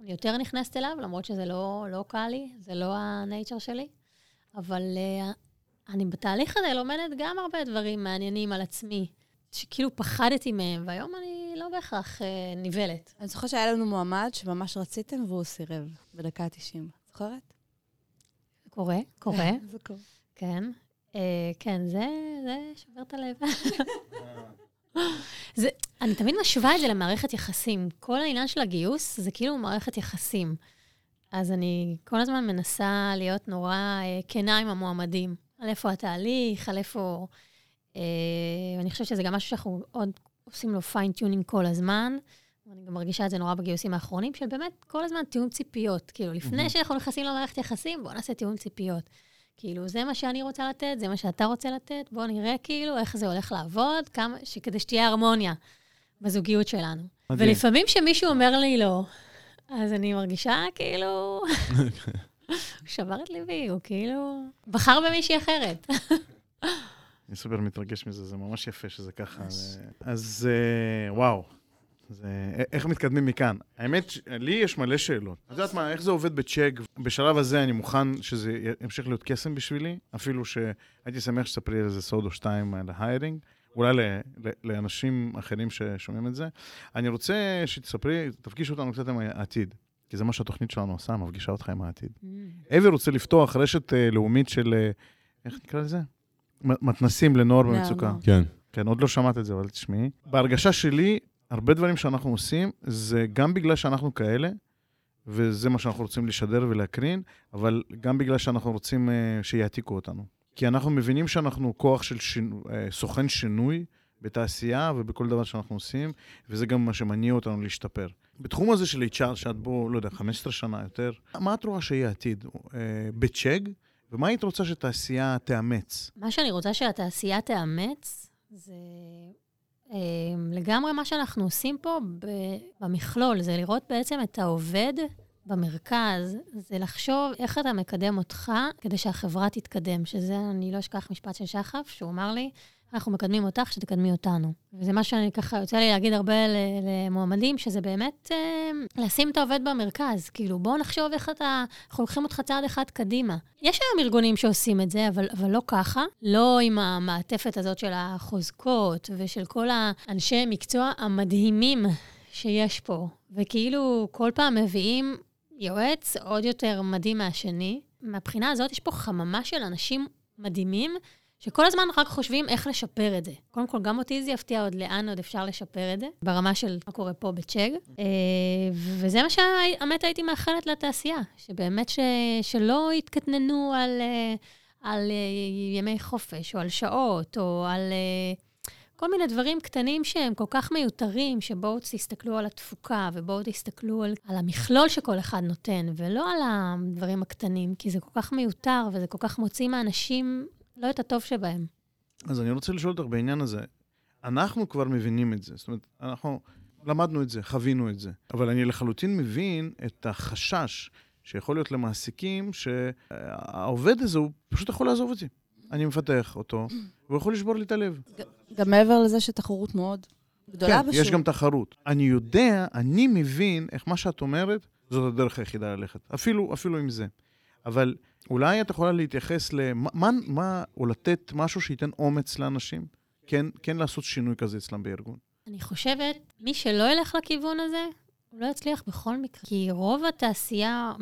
אני יותר נכנסת אליו, למרות שזה לא, לא קל לי, זה לא הנייצ'ר שלי. אבל אני בתהליך הזה לומדת גם הרבה דברים מעניינים על עצמי, שכאילו פחדתי מהם, והיום אני לא בהכרח uh, נבלת. אני זוכרת שהיה לנו מועמד שממש רציתם והוא סירב בדקה ה-90. זוכרת? קורה, קורה, זה קורה. כן. Uh, כן, זה, זה שובר את הלב. זה, אני תמיד משווה את זה למערכת יחסים. כל העניין של הגיוס זה כאילו מערכת יחסים. אז אני כל הזמן מנסה להיות נורא אה, כנה עם המועמדים. על איפה התהליך, על איפה... אה, אני חושבת שזה גם משהו שאנחנו עוד עושים לו fine tuning כל הזמן. אני גם מרגישה את זה נורא בגיוסים האחרונים, של באמת כל הזמן תיאום ציפיות. כאילו, לפני שאנחנו נכנסים למערכת יחסים, בואו נעשה תיאום ציפיות. כאילו, זה מה שאני רוצה לתת, זה מה שאתה רוצה לתת, בואו נראה כאילו איך זה הולך לעבוד, כמה, כדי שתהיה הרמוניה בזוגיות שלנו. מדהים. ולפעמים כשמישהו אומר לי לא, אז אני מרגישה כאילו... הוא שבר את ליבי, הוא כאילו... בחר במישהי אחרת. אני סופר מתרגש מזה, זה ממש יפה שזה ככה. אז אה, וואו, זה, איך מתקדמים מכאן? האמת, לי יש מלא שאלות. את יודעת מה, איך זה עובד בצ'ק? בשלב הזה אני מוכן שזה ימשיך להיות קסם בשבילי, אפילו שהייתי שמח שתספרי איזה סוד או שתיים על ההיירינג, אולי ל, ל, לאנשים אחרים ששומעים את זה. אני רוצה שתספרי, תפגיש אותנו קצת עם העתיד, כי זה מה שהתוכנית שלנו עושה, מפגישה אותך עם העתיד. אבי רוצה לפתוח רשת אה, לאומית של, אה, איך נקרא לזה? מתנסים לנוער נוער, במצוקה. כן. כן, עוד לא שמעת את זה, אבל תשמעי. בהרגשה שלי, הרבה דברים שאנחנו עושים, זה גם בגלל שאנחנו כאלה, וזה מה שאנחנו רוצים לשדר ולהקרין, אבל גם בגלל שאנחנו רוצים uh, שיעתיקו אותנו. כי אנחנו מבינים שאנחנו כוח של שינו, uh, סוכן שינוי בתעשייה ובכל דבר שאנחנו עושים, וזה גם מה שמניע אותנו להשתפר. בתחום הזה של HR, שאת בו, לא יודע, 15 שנה יותר, מה את רואה שיהיה העתיד? Uh, בצ'ק, ומה היית רוצה שתעשייה תאמץ? מה שאני רוצה שהתעשייה תאמץ, זה אה, לגמרי מה שאנחנו עושים פה במכלול, זה לראות בעצם את העובד במרכז, זה לחשוב איך אתה מקדם אותך כדי שהחברה תתקדם, שזה, אני לא אשכח משפט של שחף, שהוא אמר לי, אנחנו מקדמים אותך, שתקדמי אותנו. וזה מה שאני ככה, יוצא לי להגיד הרבה למועמדים, שזה באמת אה, לשים את העובד במרכז. כאילו, בואו נחשוב איך אתה, אנחנו לוקחים אותך צעד אחד קדימה. יש היום ארגונים שעושים את זה, אבל, אבל לא ככה. לא עם המעטפת הזאת של החוזקות ושל כל האנשי מקצוע המדהימים שיש פה. וכאילו, כל פעם מביאים יועץ עוד יותר מדהים מהשני. מהבחינה הזאת, יש פה חממה של אנשים מדהימים, שכל הזמן רק חושבים איך לשפר את זה. קודם כל, גם אותי זה יפתיע עוד לאן עוד אפשר לשפר את זה, ברמה של מה קורה פה בצ'ג. אה, וזה מה שהאמת הייתי מאחלת לתעשייה, שבאמת ש... שלא יתקטננו על, אה, על אה, ימי חופש, או על שעות, או על כל מיני דברים קטנים שהם כל כך מיותרים, שבואו תסתכלו על התפוקה, ובואו תסתכלו על, על המכלול שכל אחד נותן, ולא על הדברים הקטנים, כי זה כל כך מיותר, וזה כל כך מוציא מהאנשים לא את הטוב שבהם. אז אני רוצה לשאול אותך בעניין הזה. אנחנו כבר מבינים את זה. זאת אומרת, אנחנו למדנו את זה, חווינו את זה. אבל אני לחלוטין מבין את החשש שיכול להיות למעסיקים, שהעובד הזה, הוא פשוט יכול לעזוב אותי. אני מפתח אותו, והוא יכול לשבור לי את הלב. גם מעבר לזה שתחרות מאוד גדולה כן, בשוק. יש גם תחרות. אני יודע, אני מבין איך מה שאת אומרת, זאת הדרך היחידה ללכת. אפילו, אפילו עם זה. אבל אולי את יכולה להתייחס למה, מה, מה, או לתת משהו שייתן אומץ לאנשים, כן, כן לעשות שינוי כזה אצלם בארגון. אני חושבת, מי שלא ילך לכיוון הזה, הוא לא יצליח בכל מקרה. כי רוב התעשייה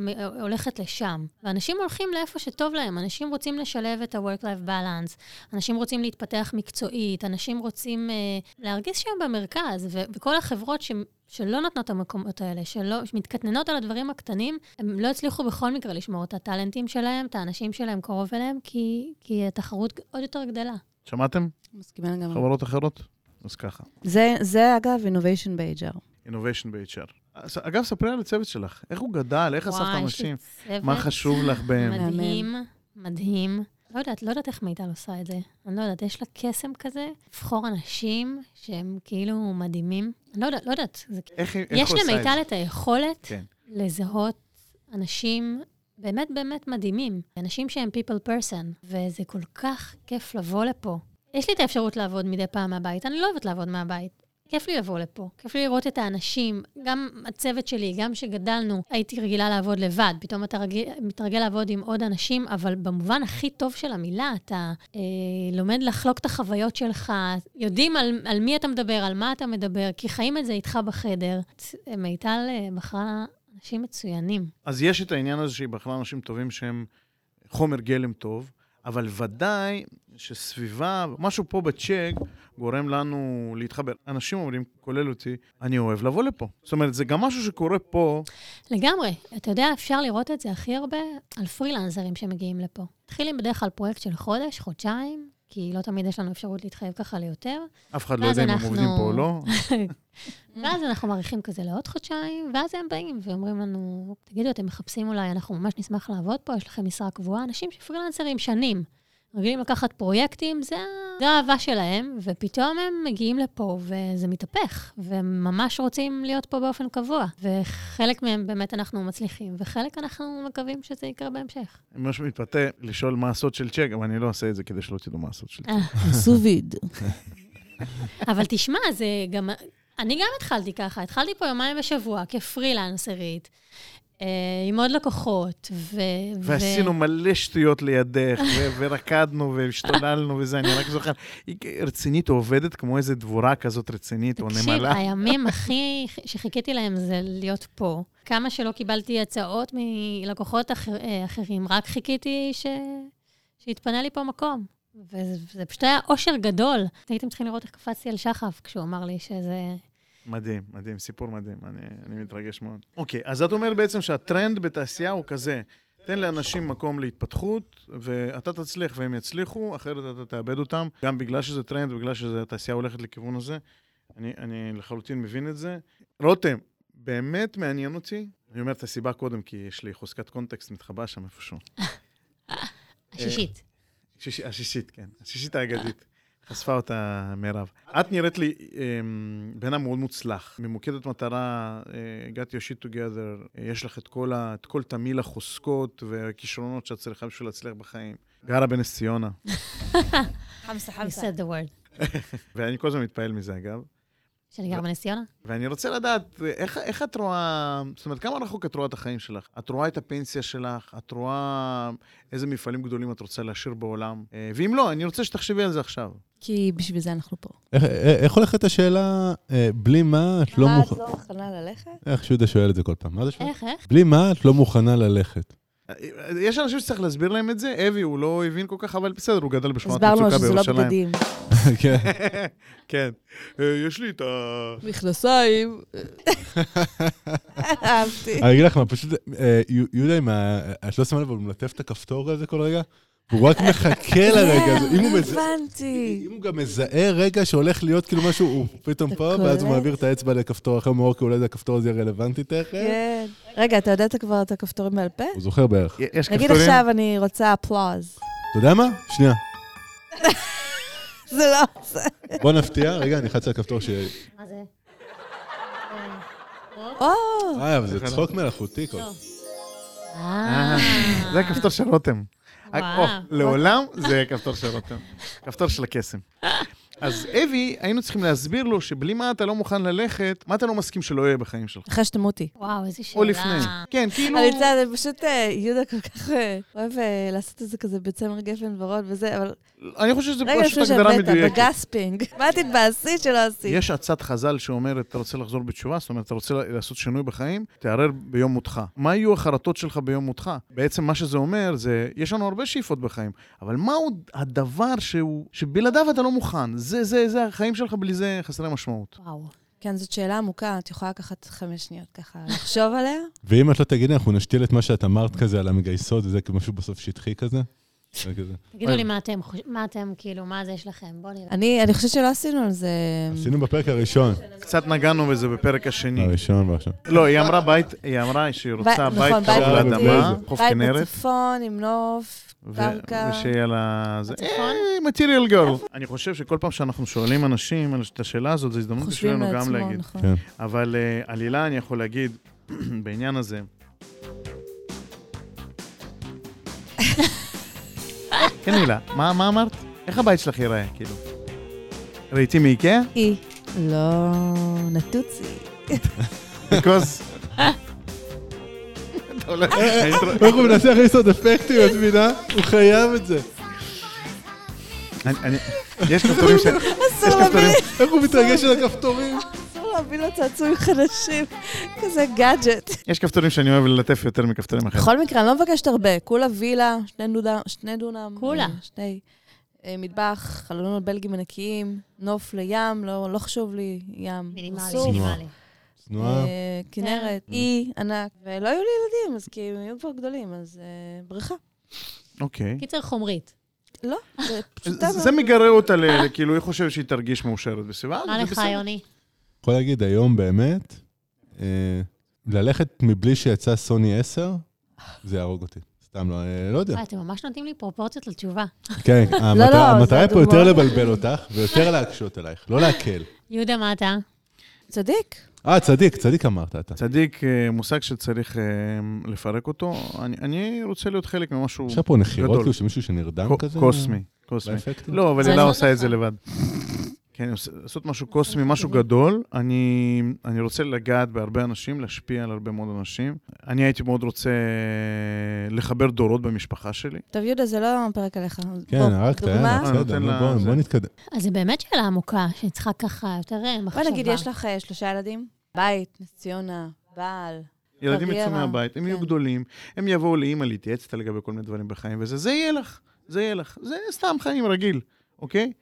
הולכת לשם. ואנשים הולכים לאיפה שטוב להם. אנשים רוצים לשלב את ה-work-life balance, אנשים רוצים להתפתח מקצועית, אנשים רוצים אה, להרגיש שהם במרכז. ו- וכל החברות ש- שלא נותנות את המקומות האלה, שלא, שמתקטננות על הדברים הקטנים, הם לא הצליחו בכל מקרה לשמור את הטאלנטים שלהם, את האנשים שלהם קרוב אליהם, כי, כי התחרות עוד יותר גדלה. שמעתם? מסכימה לגמרי. חברות אחרות? אז ככה. זה, זה אגב innovation ב-HR. innovation ב-HR. אגב, ספרי על הצוות שלך. איך הוא גדל, איך אספת יש אנשים? מה חשוב לך בהם? מדהים, מדהים. לא יודעת, לא יודעת איך מיטל עושה את זה. אני לא יודעת, יש לה קסם כזה, לבחור אנשים שהם כאילו מדהימים. אני לא יודעת, לא יודעת. זה... איך, איך יש הוא עשה את למיטל זה? את היכולת כן. לזהות אנשים באמת באמת מדהימים. אנשים שהם people person, וזה כל כך כיף לבוא לפה. יש לי את האפשרות לעבוד מדי פעם מהבית, אני לא אוהבת לעבוד מהבית. כיף לי לבוא לפה, כיף לי לראות את האנשים, גם הצוות שלי, גם כשגדלנו, הייתי רגילה לעבוד לבד, פתאום אתה רגיל, מתרגל לעבוד עם עוד אנשים, אבל במובן הכי טוב של המילה, אתה אה, לומד לחלוק את החוויות שלך, יודעים על, על מי אתה מדבר, על מה אתה מדבר, כי חיים את זה איתך בחדר. מיטל אה, בחרה אנשים מצוינים. אז יש את העניין הזה שהיא בחרה אנשים טובים שהם חומר גלם טוב, אבל ודאי שסביבה, משהו פה בצ'ק גורם לנו להתחבר. אנשים אומרים, כולל אותי, אני אוהב לבוא לפה. זאת אומרת, זה גם משהו שקורה פה. לגמרי. אתה יודע, אפשר לראות את זה הכי הרבה על פרילנסרים שמגיעים לפה. מתחילים בדרך כלל פרויקט של חודש, חודשיים, כי לא תמיד יש לנו אפשרות להתחייב ככה ליותר. אף אחד לא יודע אם הם עובדים פה או לא. ואז אנחנו מאריכים כזה לעוד חודשיים, ואז הם באים ואומרים לנו, תגידו, אתם מחפשים אולי, אנחנו ממש נשמח לעבוד פה, יש לכם משרה קבועה. אנשים שפרילנסרים שנים, רגילים לקחת פרויקטים, זה, האהבה שלהם, ופתאום הם מגיעים לפה וזה מתהפך, והם ממש רוצים להיות פה באופן קבוע. וחלק מהם באמת אנחנו מצליחים, וחלק אנחנו מקווים שזה יקרה בהמשך. אני ממש מתפתה לשאול מה הסוד של צ'ק, אבל אני לא עושה את זה כדי שלא תדעו מה הסוד של צ'ק. אה, סוביד. אבל תשמע, זה גם... אני גם התחלתי ככה, התחלתי פה יומיים בשבוע כפרילנסרית, עם עוד לקוחות, ו... ועשינו מלא שטויות לידך, ו- ורקדנו והשתוללנו וזה, אני רק זוכר. היא רצינית, עובדת כמו איזה דבורה כזאת רצינית, או תקשיב, נמלה. הימים הכי שחיכיתי להם זה להיות פה. כמה שלא קיבלתי הצעות מלקוחות אחר, אה, אחרים, רק חיכיתי ש... שיתפנה לי פה מקום. וזה פשוט היה אושר גדול. הייתם צריכים לראות איך קפצתי על שחף כשהוא אמר לי שזה... מדהים, מדהים, סיפור מדהים, אני, אני מתרגש מאוד. אוקיי, אז את אומרת בעצם שהטרנד בתעשייה הוא כזה, תן לאנשים מקום להתפתחות, ואתה תצליח והם יצליחו, אחרת אתה תאבד אותם, גם בגלל שזה טרנד ובגלל שהתעשייה הולכת לכיוון הזה. אני, אני לחלוטין מבין את זה. רותם, באמת מעניין אותי, אני אומר את הסיבה קודם, כי יש לי חוזקת context מתחבא שם איפשהו. השישית. שיש, השישית, כן, השישית האגדית. חשפה אותה מירב. את נראית לי אמ, בן אדם מאוד מוצלח, ממוקדת מטרה, got your shit together, אה, יש לך את כל, ה, את כל תמיל החוזקות והכישרונות שאת צריכה בשביל להצליח בחיים. גרה בנס ציונה, חמסה, You חמסה. said the word. ואני כל הזמן מתפעל מזה אגב. שאני גר בנס ציונה? ואני רוצה לדעת, איך, איך את רואה, זאת אומרת, כמה רחוק את רואה את החיים שלך? את רואה את הפנסיה שלך? את רואה איזה מפעלים גדולים את רוצה להשאיר בעולם? אה, ואם לא, אני רוצה שתחשבי על זה עכשיו. כי בשביל זה אנחנו פה. איך- איך איך הולכת השאלה, אה, בלי מה את לא מה, את מוכנה... לא מוכנה ללכת? איך שיהודה שואל את זה כל פעם, מה זה שואל? איך, איך? בלי מה את לא מוכנה ללכת. יש אנשים שצריך להסביר להם את זה, אבי הוא לא הבין כל כך, אבל בסדר, הוא גדל בשכונת הסברנו לו מצוקה שזה לא בירושלים. בגדים. כן. כן. אה, יש לי את ה... מכנסיים. אהבתי. אני אגיד לך מה, פשוט, אה, יו- יהודה, עם ה- את לא שמה לב, הוא מלטף את הכפתור הזה כל רגע? הוא רק מחכה לרגע הזה. אם הוא מז- הבנתי. אם הוא גם מזהה רגע שהולך להיות כאילו משהו, הוא פתאום פה, ואז הוא? מעביר את האצבע לכפתור אחר, מאור, כי אולי זה הכפתור הזה יהיה רלוונטי תכף. כן. רגע, אתה יודע כבר את הכפתורים בעל פה? הוא זוכר בערך. יש נגיד כפתורים? עכשיו אני רוצה אפלוז. אתה יודע מה? שנייה. זה לא זה. בוא נפתיע, רגע, אני אלחץ על הכפתור ש... מה זה? או, אה, אבל זה צחוק מלאכותי כל לא. אה, אה, זה הכפתור של רותם. לעולם זה כפתור של רותם. כפתור של הקסם. אז אבי, היינו צריכים להסביר לו שבלי מה אתה לא מוכן ללכת, מה אתה לא מסכים שלא יהיה בחיים שלך. אחרי שתמותי. וואו, איזה שאלה. או לפני. כן, כאילו... אני יודעת, זה פשוט, אה, יהודה כל כך אה, אוהב אה, לעשות את זה כזה בצמר גפן ורוד וזה, אבל אני חושב שזה רגע פשוט הגדרה מדויקת. בגספינג. מה תתבאסי שלא עשית? יש עצת חז"ל שאומרת, אתה רוצה לחזור בתשובה, זאת אומרת, אתה רוצה לעשות שינוי בחיים, תערער ביום מותך. מה יהיו החרטות שלך ביום מותך? בעצם מה שזה אומר, זה, יש לנו הרבה שאיפות בחיים, אבל מהו הדבר שהוא, שבלעדיו אתה לא מוכן? זה, זה, זה, החיים שלך בלי זה חסרי משמעות. וואו. כן, זאת שאלה עמוקה, את יכולה לקחת חמש שניות ככה לחשוב עליה? ואם את לא תגידי, אנחנו נשתיל את מה שאת אמרת כזה על המגייסות, וזה משהו בסוף שטחי כזה. תגידו לי מה אתם, מה אתם, כאילו, מה זה יש לכם? בואו נראה. אני אני חושבת שלא עשינו על זה... עשינו בפרק הראשון. קצת נגענו בזה בפרק השני. הראשון והראשון. לא, היא אמרה בית, היא אמרה שהיא רוצה ב- בית נכון, קרוב בית לאדמה. חוף בית כנרת. בצפון עם נוף, קרקע. ושיהיה לה... בצפון? אה, material girl. אני חושב שכל פעם שאנחנו שואלים אנשים את השאלה הזאת, זו הזדמנות בשבילנו גם לעצמו, להגיד. נכון. כן. אבל אה, עלילה אני יכול להגיד, בעניין הזה. כן, הילה, מה מה אמרת? איך הבית שלך ייראה, כאילו? ראיתי מאיקאה? אי. לא, נטוצי. בקוז... אתה הולך- איך הוא מנסה להכניס עוד אפקטים, את מבינה? הוא חייב את זה. יש כפתורים ש... אסור יש כפתורים... איך הוא מתרגש על הכפתורים? להביא לו צעצועים חדשים. כזה גאדג'ט. יש כפתורים שאני אוהב ללטף יותר מכפתורים אחרים. בכל מקרה, אני לא מבקשת הרבה. כולה וילה, שני דונם, שני דונם. כולה. אה, שני אה, מטבח, חלונות בלגים ענקיים, נוף לים, לא לא חשוב לי ים. מינימלי. תנועה. אה, כנרת, אי ענק, ולא היו לי ילדים, אז כי הם היו כבר גדולים, אז בריכה. אוקיי. קיצר חומרית. לא, זה פשוטה זה. מגרה אותה, כאילו, היא חושבת שהיא תרגיש מאושרת בסביבה. מה לך. יוני? יכול להגיד, היום באמת, אה, ללכת מבלי שיצא סוני 10, זה יהרוג אותי. סתם לא, אה, לא יודע. וואי, אתם ממש נותנים לי פרופורציות לתשובה. כן, לא, המטרה- המטרה פה יותר. לבלבל אותך, ויותר להקשות עלייך, לא להקל. יהודה, מה אתה? צדיק. אה, צדיק, צדיק אמרת אתה. צדיק, אה, מושג שצריך אה, לפרק אותו. אני- אני רוצה להיות חלק ממשהו יש לך פה נחירות, גדול. כאילו, שמישהו שנרדם כזה? קוסמי. קוסמי. באפקטים? לא, אבל לא עושה את זה. לבד. כן, לעשות משהו קוסמי, משהו גדול. אני, אני רוצה לגעת בהרבה אנשים, להשפיע על הרבה מאוד אנשים. אני הייתי מאוד רוצה לחבר דורות במשפחה שלי. טוב, יהודה, זה לא פרק עליך. כן, בוא, הרגת, אני בסדר, בוא- נתקדם. אז זה באמת שאלה עמוקה, שצריכה ככה יותר אה, מחשבה. בוא נגיד, יש לך אה, שלושה ילדים, בית, נס ציונה, בעל. ילדים יצאו מהבית, הם יהיו כן. גדולים, הם יבואו לאימא להתייעץ איתה לגבי כל מיני דברים בחיים, וזה, זה יהיה לך, זה יהיה לך. זה סתם חיים רגיל, אוקיי?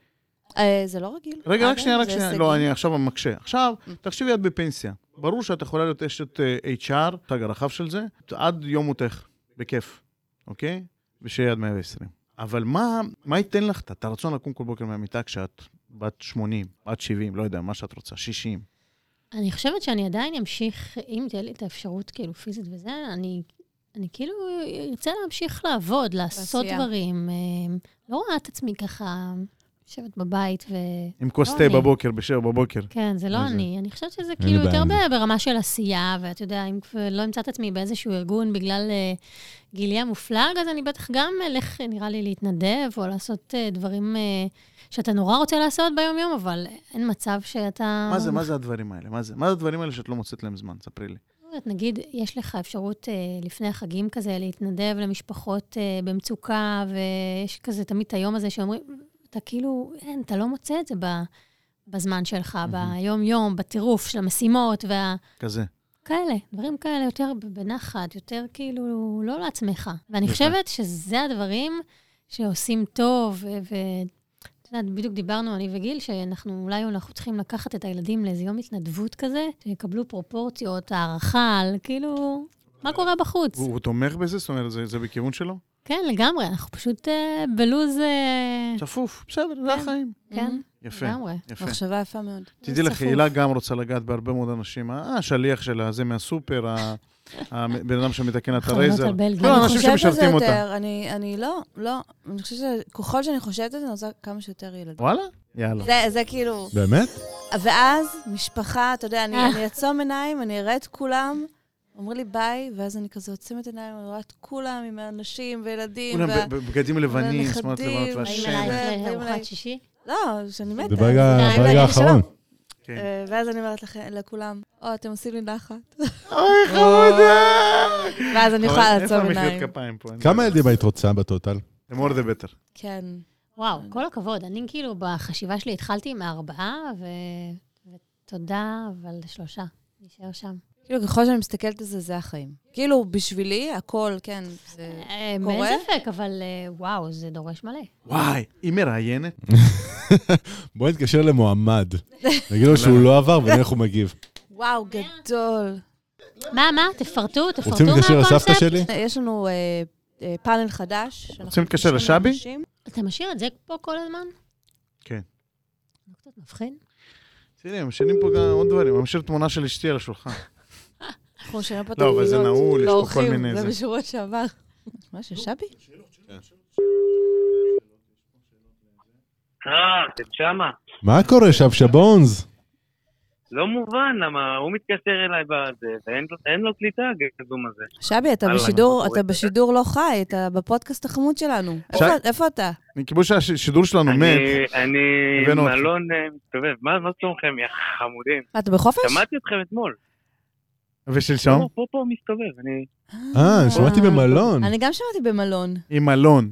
אה, זה לא רגיל. רגע, רק שנייה, רק שנייה. לא, אני עכשיו מקשה. עכשיו, תחשבי את בפנסיה. ברור שאת יכולה להיות אשת אה, HR, תג הרחב של זה, עד יום מותך, בכיף, אוקיי? ושיהיה עד 120. אבל מה, מה ייתן לך את הרצון לקום כל בוקר מהמיטה כשאת בת 80, בת 70, לא יודע, מה שאת רוצה, 60? אני חושבת שאני עדיין אמשיך, אם תהיה לי את האפשרות כאילו פיזית וזה, אני, אני כאילו ארצה להמשיך לעבוד, לעשות בעשייה. דברים. אה, לא רואה את עצמי ככה יושבת בבית ו... עם כוס לא תה אני. בבוקר, בשבע בבוקר. כן, זה לא אני. אני חושבת שזה כאילו יותר ברמה של עשייה, ואתה יודע, אם לא אמצא את עצמי באיזשהו ארגון בגלל אה, גילי המופלג, אז אני בטח גם אלך, נראה לי, להתנדב, או לעשות אה, דברים אה, שאתה נורא רוצה לעשות ביום-יום, אבל אין מצב שאתה... מה זה, מה זה הדברים האלה? מה זה? מה זה הדברים האלה שאת לא מוצאת להם זמן? ספרי לי. לא נגיד, יש לך אפשרות אה, לפני החגים כזה להתנדב למשפחות אה, במצוקה, ויש כזה תמיד את היום הזה שאומרים, אתה כאילו, אין, אתה לא מוצא את זה ב, בזמן שלך, ביום-יום, בטירוף של המשימות וה... כזה. כאלה, דברים כאלה יותר בנחת, יותר כאילו לא לעצמך. ואני. חושבת שזה הדברים שעושים טוב, ואת יודעת, בדיוק דיברנו, אני וגיל, שאנחנו אולי אנחנו צריכים לקחת את הילדים לאיזה יום התנדבות כזה, שיקבלו פרופורציות, הערכה, על כאילו, מה קורה בחוץ. הוא, הוא תומך בזה? זאת אומרת, זה, זה בכיוון שלו? כן, לגמרי, אנחנו פשוט אה, בלוז... אה, צפוף, בסדר, זה החיים. כן, יפה, לגמרי. יפה. מחשבה יפה מאוד. תדעי לך. הילה גם רוצה לגעת בהרבה מאוד אנשים. אה, השליח שלה, זה מהסופר, הבן אדם שמתקן את הרייזר. כל האנשים חושבת על זה שמשרתים אותה. יותר, אני, אני לא, לא, אני חושבת שככל שאני חושבת על זה, אני רוצה כמה שיותר ילדים. וואלה? יאללה. זה, זה כאילו, באמת? ואז משפחה, אתה יודע, אני, אה. אני אעצום עיניים, אני אראה את כולם, אומרים לי ביי, ואז אני כזה עוצמת עיניים, אני רואה את כולם עם אנשים וילדים. כולם וה- בבגדים לבנים, שמאלות לבנות באים והשמש. אלייך. לארוחת שישי? לא, שאני מתה. זה ברגע האחרון. כן. אה, ואז אני אומרת לכולם, או, אתם עושים לי נחת. אוי, חמודה! ואז אני יכולה לעצום עיניים. כמה לא. ילדים היית רוצה בטוטל? The more the better. כן. וואו, כל הכבוד. אני כאילו בחשיבה שלי התחלתי עם הארבעה. ותודה, אבל שלושה. נשאר שם. כאילו, ככל שאני מסתכלת על זה, זה החיים. כאילו, בשבילי, הכל, כן, זה... אה, קורה? אין ספק, אבל אה, וואו, זה דורש מלא. וואי, היא מראיינת. בוא נתקשר למועמד. נגיד לו שהוא לא עבר ונראה איך הוא מגיב. וואו, גדול. מה, מה? תפרטו, תפרטו רוצים להתקשר לסבתא. שלי? יש לנו אה, אה, פאנל חדש. רוצים להתקשר לשבי? אתה משאיר את זה פה כל הזמן? כן. לא קצת מבחין? תראי, הם משנים פה גם עוד דברים. אני משאיר תמונה של אשתי על השולחן. אנחנו משאירים פה את לא, אבל זה נעול, יש פה כל לאורחים. מיני זה זה. בשבוע שעבר. מה, של שבי? אה, אתם שמה. מה קורה, שבשבונז? לא מובן למה הוא מתקשר אליי בזה, ואין לו- קליטה, הגזום הזה. שבי, אתה בשידור? אתה בשידור לא חי, אתה בפודקאסט החמוד שלנו. איפה- אתה? מכיוון שהשידור שלנו מת, אני, אותך. מלון אה, מסתובב. מה מה שלומכם, יא חמודים? אתה בחופש? שמעתי אתכם אתמול. ושלשום, לא, פה פה מסתובב. אני... אה, שמעתי במלון. אני גם שמעתי במלון. עם אלון.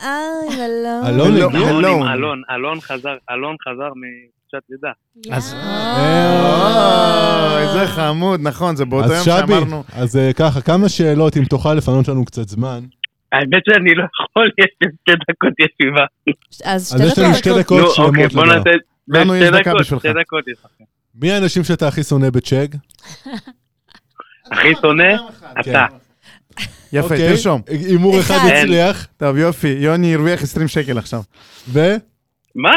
אה, מלון. אלון אלון. הגיע? אלון עם אלון. אלון, חזר, אלון חזר מחופשת לידה. אז-. אוי, איזה חמוד, נכון, זה באותו אז יום שאמרנו. אז אה, ככה, כמה שאלות, אם תוכל לפנות לנו קצת זמן. האמת שאני לא יכול, יש לי שתי דקות ישיבה. אז אז יש לנו שתי דקות נו, אוקיי, שלמות בוא לדבר. נעשה... לנו יש שתי דקה דקות, בשבילך. שתי דקות יש לכם. מי האנשים שאתה הכי שונא בצ'ק? הכי שונא, אתה. יפה, אוקיי, תרשום. הימור אחד. הצליח, טוב, יופי, יוני הרוויח 20 שקל עכשיו. ו... מה?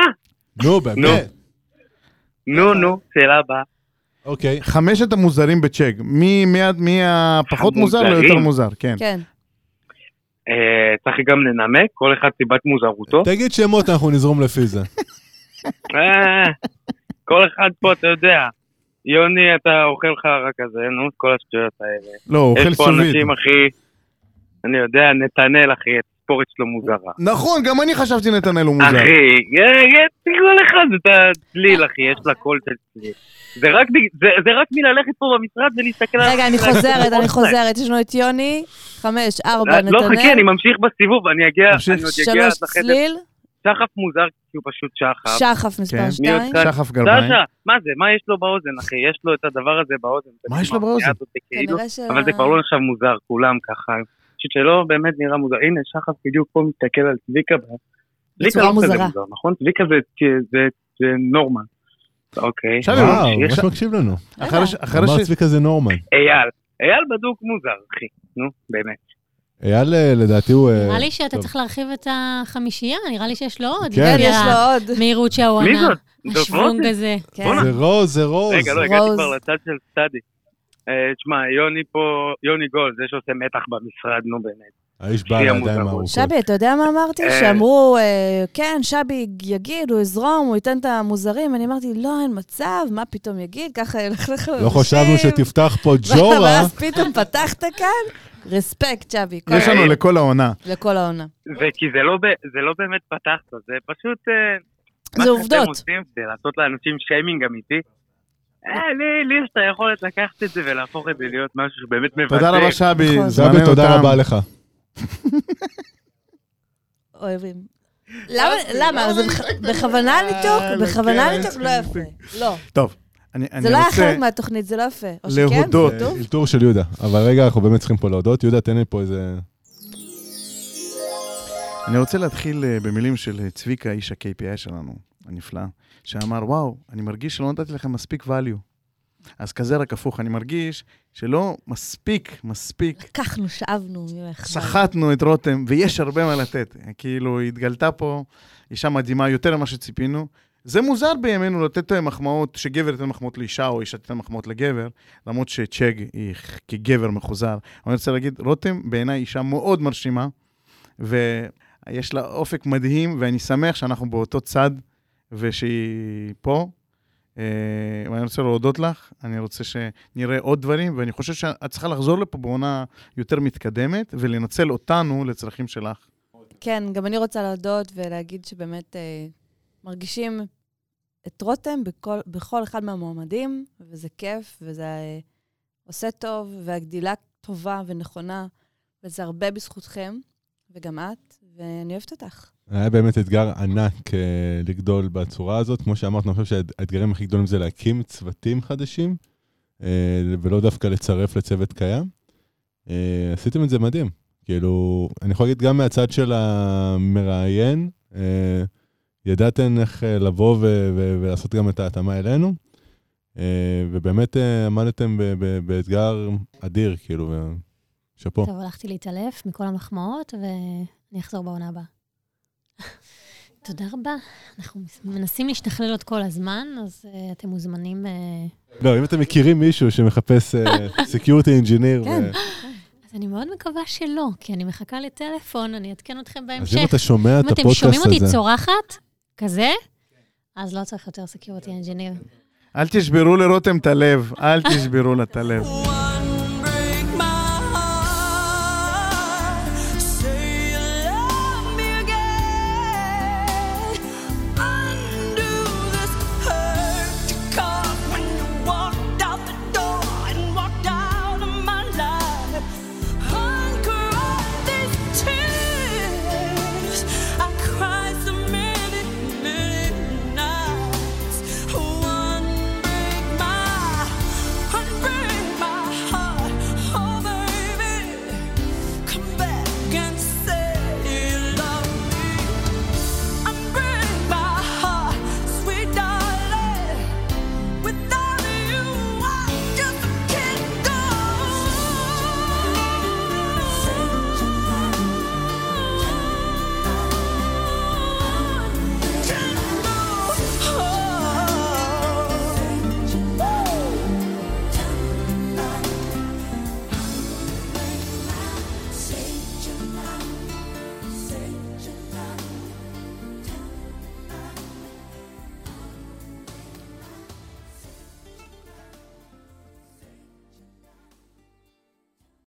נו, באמת. נו, נו, שאלה הבאה. אוקיי. חמשת המוזרים בצ'ק, מי- מי ה- מי הפחות מוזר? ליותר מוזר, כן. כן. אה, צריך גם לנמק, כל אחד סיבת מוזרותו. תגיד שמות, אנחנו נזרום לפי זה. כל אחד פה, אתה יודע. יוני, אתה אוכל חרא כזה, נו, כל השטויות האלה. לא, הוא אוכל יש פה סוביד. אנשים, אחי, אני יודע, נתנאל, אחי, התספורת שלו מוזרה. נכון, גם אני חשבתי נתנאל הוא מוזר. אחי, כל אחד זה את הצליל, אחי, יש לה קול של צליל. זה רק זה- זה רק מללכת פה במשרד ולהסתכל על... רגע, אני חוזרת, אני שלהם. חוזרת. יש לנו את יוני, חמש, ארבע, לא, לא, חכה, אני נתנאל, ממשיך בסיבוב, אני אגיע. אני עוד אגיע שלוש, עד לחדר. צליל, שחף מוזר, כי הוא פשוט שחף. שחף מספר כן. שתיים. מי עוד? שחף גלביים. סשה, מה זה, מה יש לו באוזן, אחי? יש לו את הדבר הזה באוזן. מה יש לו באוזן? כאילו. אבל זה כבר לא נחשב מוזר, כולם ככה. פשוט שלא באמת נראה מוזר. הנה, שחף בדיוק פה מסתכל על צביקה. צביקה בצורה לא כזה מוזרה. מוזר, נכון? צביקה זה- זה- זה נורמה. אוקיי. וואו, יש- ממש מקשיב לנו. אחרי ש- אמר ש... צביקה זה נורמן. אייל. אייל בדוק מוזר, אחי. נו, באמת. אייל, אה, לדעתי הוא... אה, נראה לי שאתה. צריך להרחיב את החמישייה, נראה לי שיש לו עוד. כן. יש לו עוד. המהירות שהוא מי ענה. זאת? זאת השוונג? הזה. כן. זה רוז, זה רוז. רגע, לא, הגעתי. כבר לצד של סטאדי. אה, תשמע, יוני פה, יוני גול, זה שעושה מתח במשרד, נו באמת. האיש בא שיא לידיים המוזרות. הארוכות. שבי, אתה יודע מה אמרתי? אה. שאמרו, אה, כן, שבי יגיד, הוא יזרום, הוא ייתן את המוזרים. אני אמרתי, לא, אין מצב, מה פתאום יגיד? ככה ילך לך לא חשבנו שתפתח פה ג'ורה. ואז פתאום פתחת כאן? רספקט, שבי. יש לנו לכל העונה. לכל העונה. וכי זה לא, ב- זה לא באמת פתחת, זה פשוט... אה, זה מה שאתם עובדות. עושים זה לעשות לאנשים שיימינג אמיתי. אה, לי, יש את היכולת לקחת את זה ולהפוך את זה להיות משהו שבאמת מבטא. תודה רבה, שבי. נכון. שבי, זמננו תודה. רבה לך. אוהבים. למה, למה? זה בכ- בכוונה ניתוק? בכוונה כן, ניתוק? לא יפה. לא. טוב, אני אני זה לא היה רוצה חלק מהתוכנית, זה לא יפה. או שכן? להודות. זה טוב? אלתור של יהודה. אבל רגע, אנחנו באמת צריכים פה להודות. יהודה, תן לי פה איזה... אני רוצה להתחיל אה, במילים של אה, צביקה, איש ה-KPI שלנו, הנפלא, שאמר, וואו, אני מרגיש שלא נתתי לכם מספיק value. אז כזה רק הפוך, אני מרגיש שלא מספיק, מספיק לקחנו, שאבנו ממך. סחטנו את רותם, ויש הרבה מה לתת. כאילו, התגלתה פה אישה מדהימה יותר ממה שציפינו. זה מוזר בימינו לתת מחמאות, שגבר ייתן מחמאות לאישה, או אישה תיתן מחמאות לגבר, למרות שצ'ג היא כגבר מחוזר. אני רוצה להגיד, רותם בעיניי אישה מאוד מרשימה, ויש לה אופק מדהים, ואני שמח שאנחנו באותו צד, ושהיא פה. אה, ואני רוצה להודות לך, אני רוצה שנראה עוד דברים, ואני חושב שאת צריכה לחזור לפה בעונה יותר מתקדמת, ולנצל אותנו לצרכים שלך. כן, גם אני רוצה להודות ולהגיד שבאמת אה, מרגישים את רותם בכל, בכל אחד מהמועמדים, וזה כיף, וזה אה, עושה טוב, והגדילה טובה ונכונה, וזה הרבה בזכותכם, וגם את, ואני אוהבת אותך. היה באמת אתגר ענק אה, לגדול בצורה הזאת. כמו שאמרת, אני חושב שהאתגרים הכי גדולים זה להקים צוותים חדשים, אה, ולא דווקא לצרף לצוות קיים. אה, עשיתם את זה מדהים. כאילו, אני יכול להגיד גם מהצד של המראיין, ידעתם איך לבוא ולעשות גם את ההתאמה אלינו, ובאמת עמדתם באתגר אדיר, כאילו, שאפו. טוב, הלכתי להתעלף מכל המחמאות, ואני אחזור בעונה הבאה. תודה רבה. אנחנו מנסים להשתכלל עוד כל הזמן, אז אה, אתם מוזמנים... אה... לא, אם אתם מכירים מישהו שמחפש security engineer, כן. אז אני מאוד מקווה שלא, כי אני מחכה לטלפון, אני אעדכן אתכם אז בהמשך. אם אתה שומע את אם אתם הפודקאסט שומעים אותי הזה, צורחת, כזה, אז לא צריך יותר סקיורטי אנג'יניר. אל תשברו לרותם את הלב, אל תשברו לה את הלב.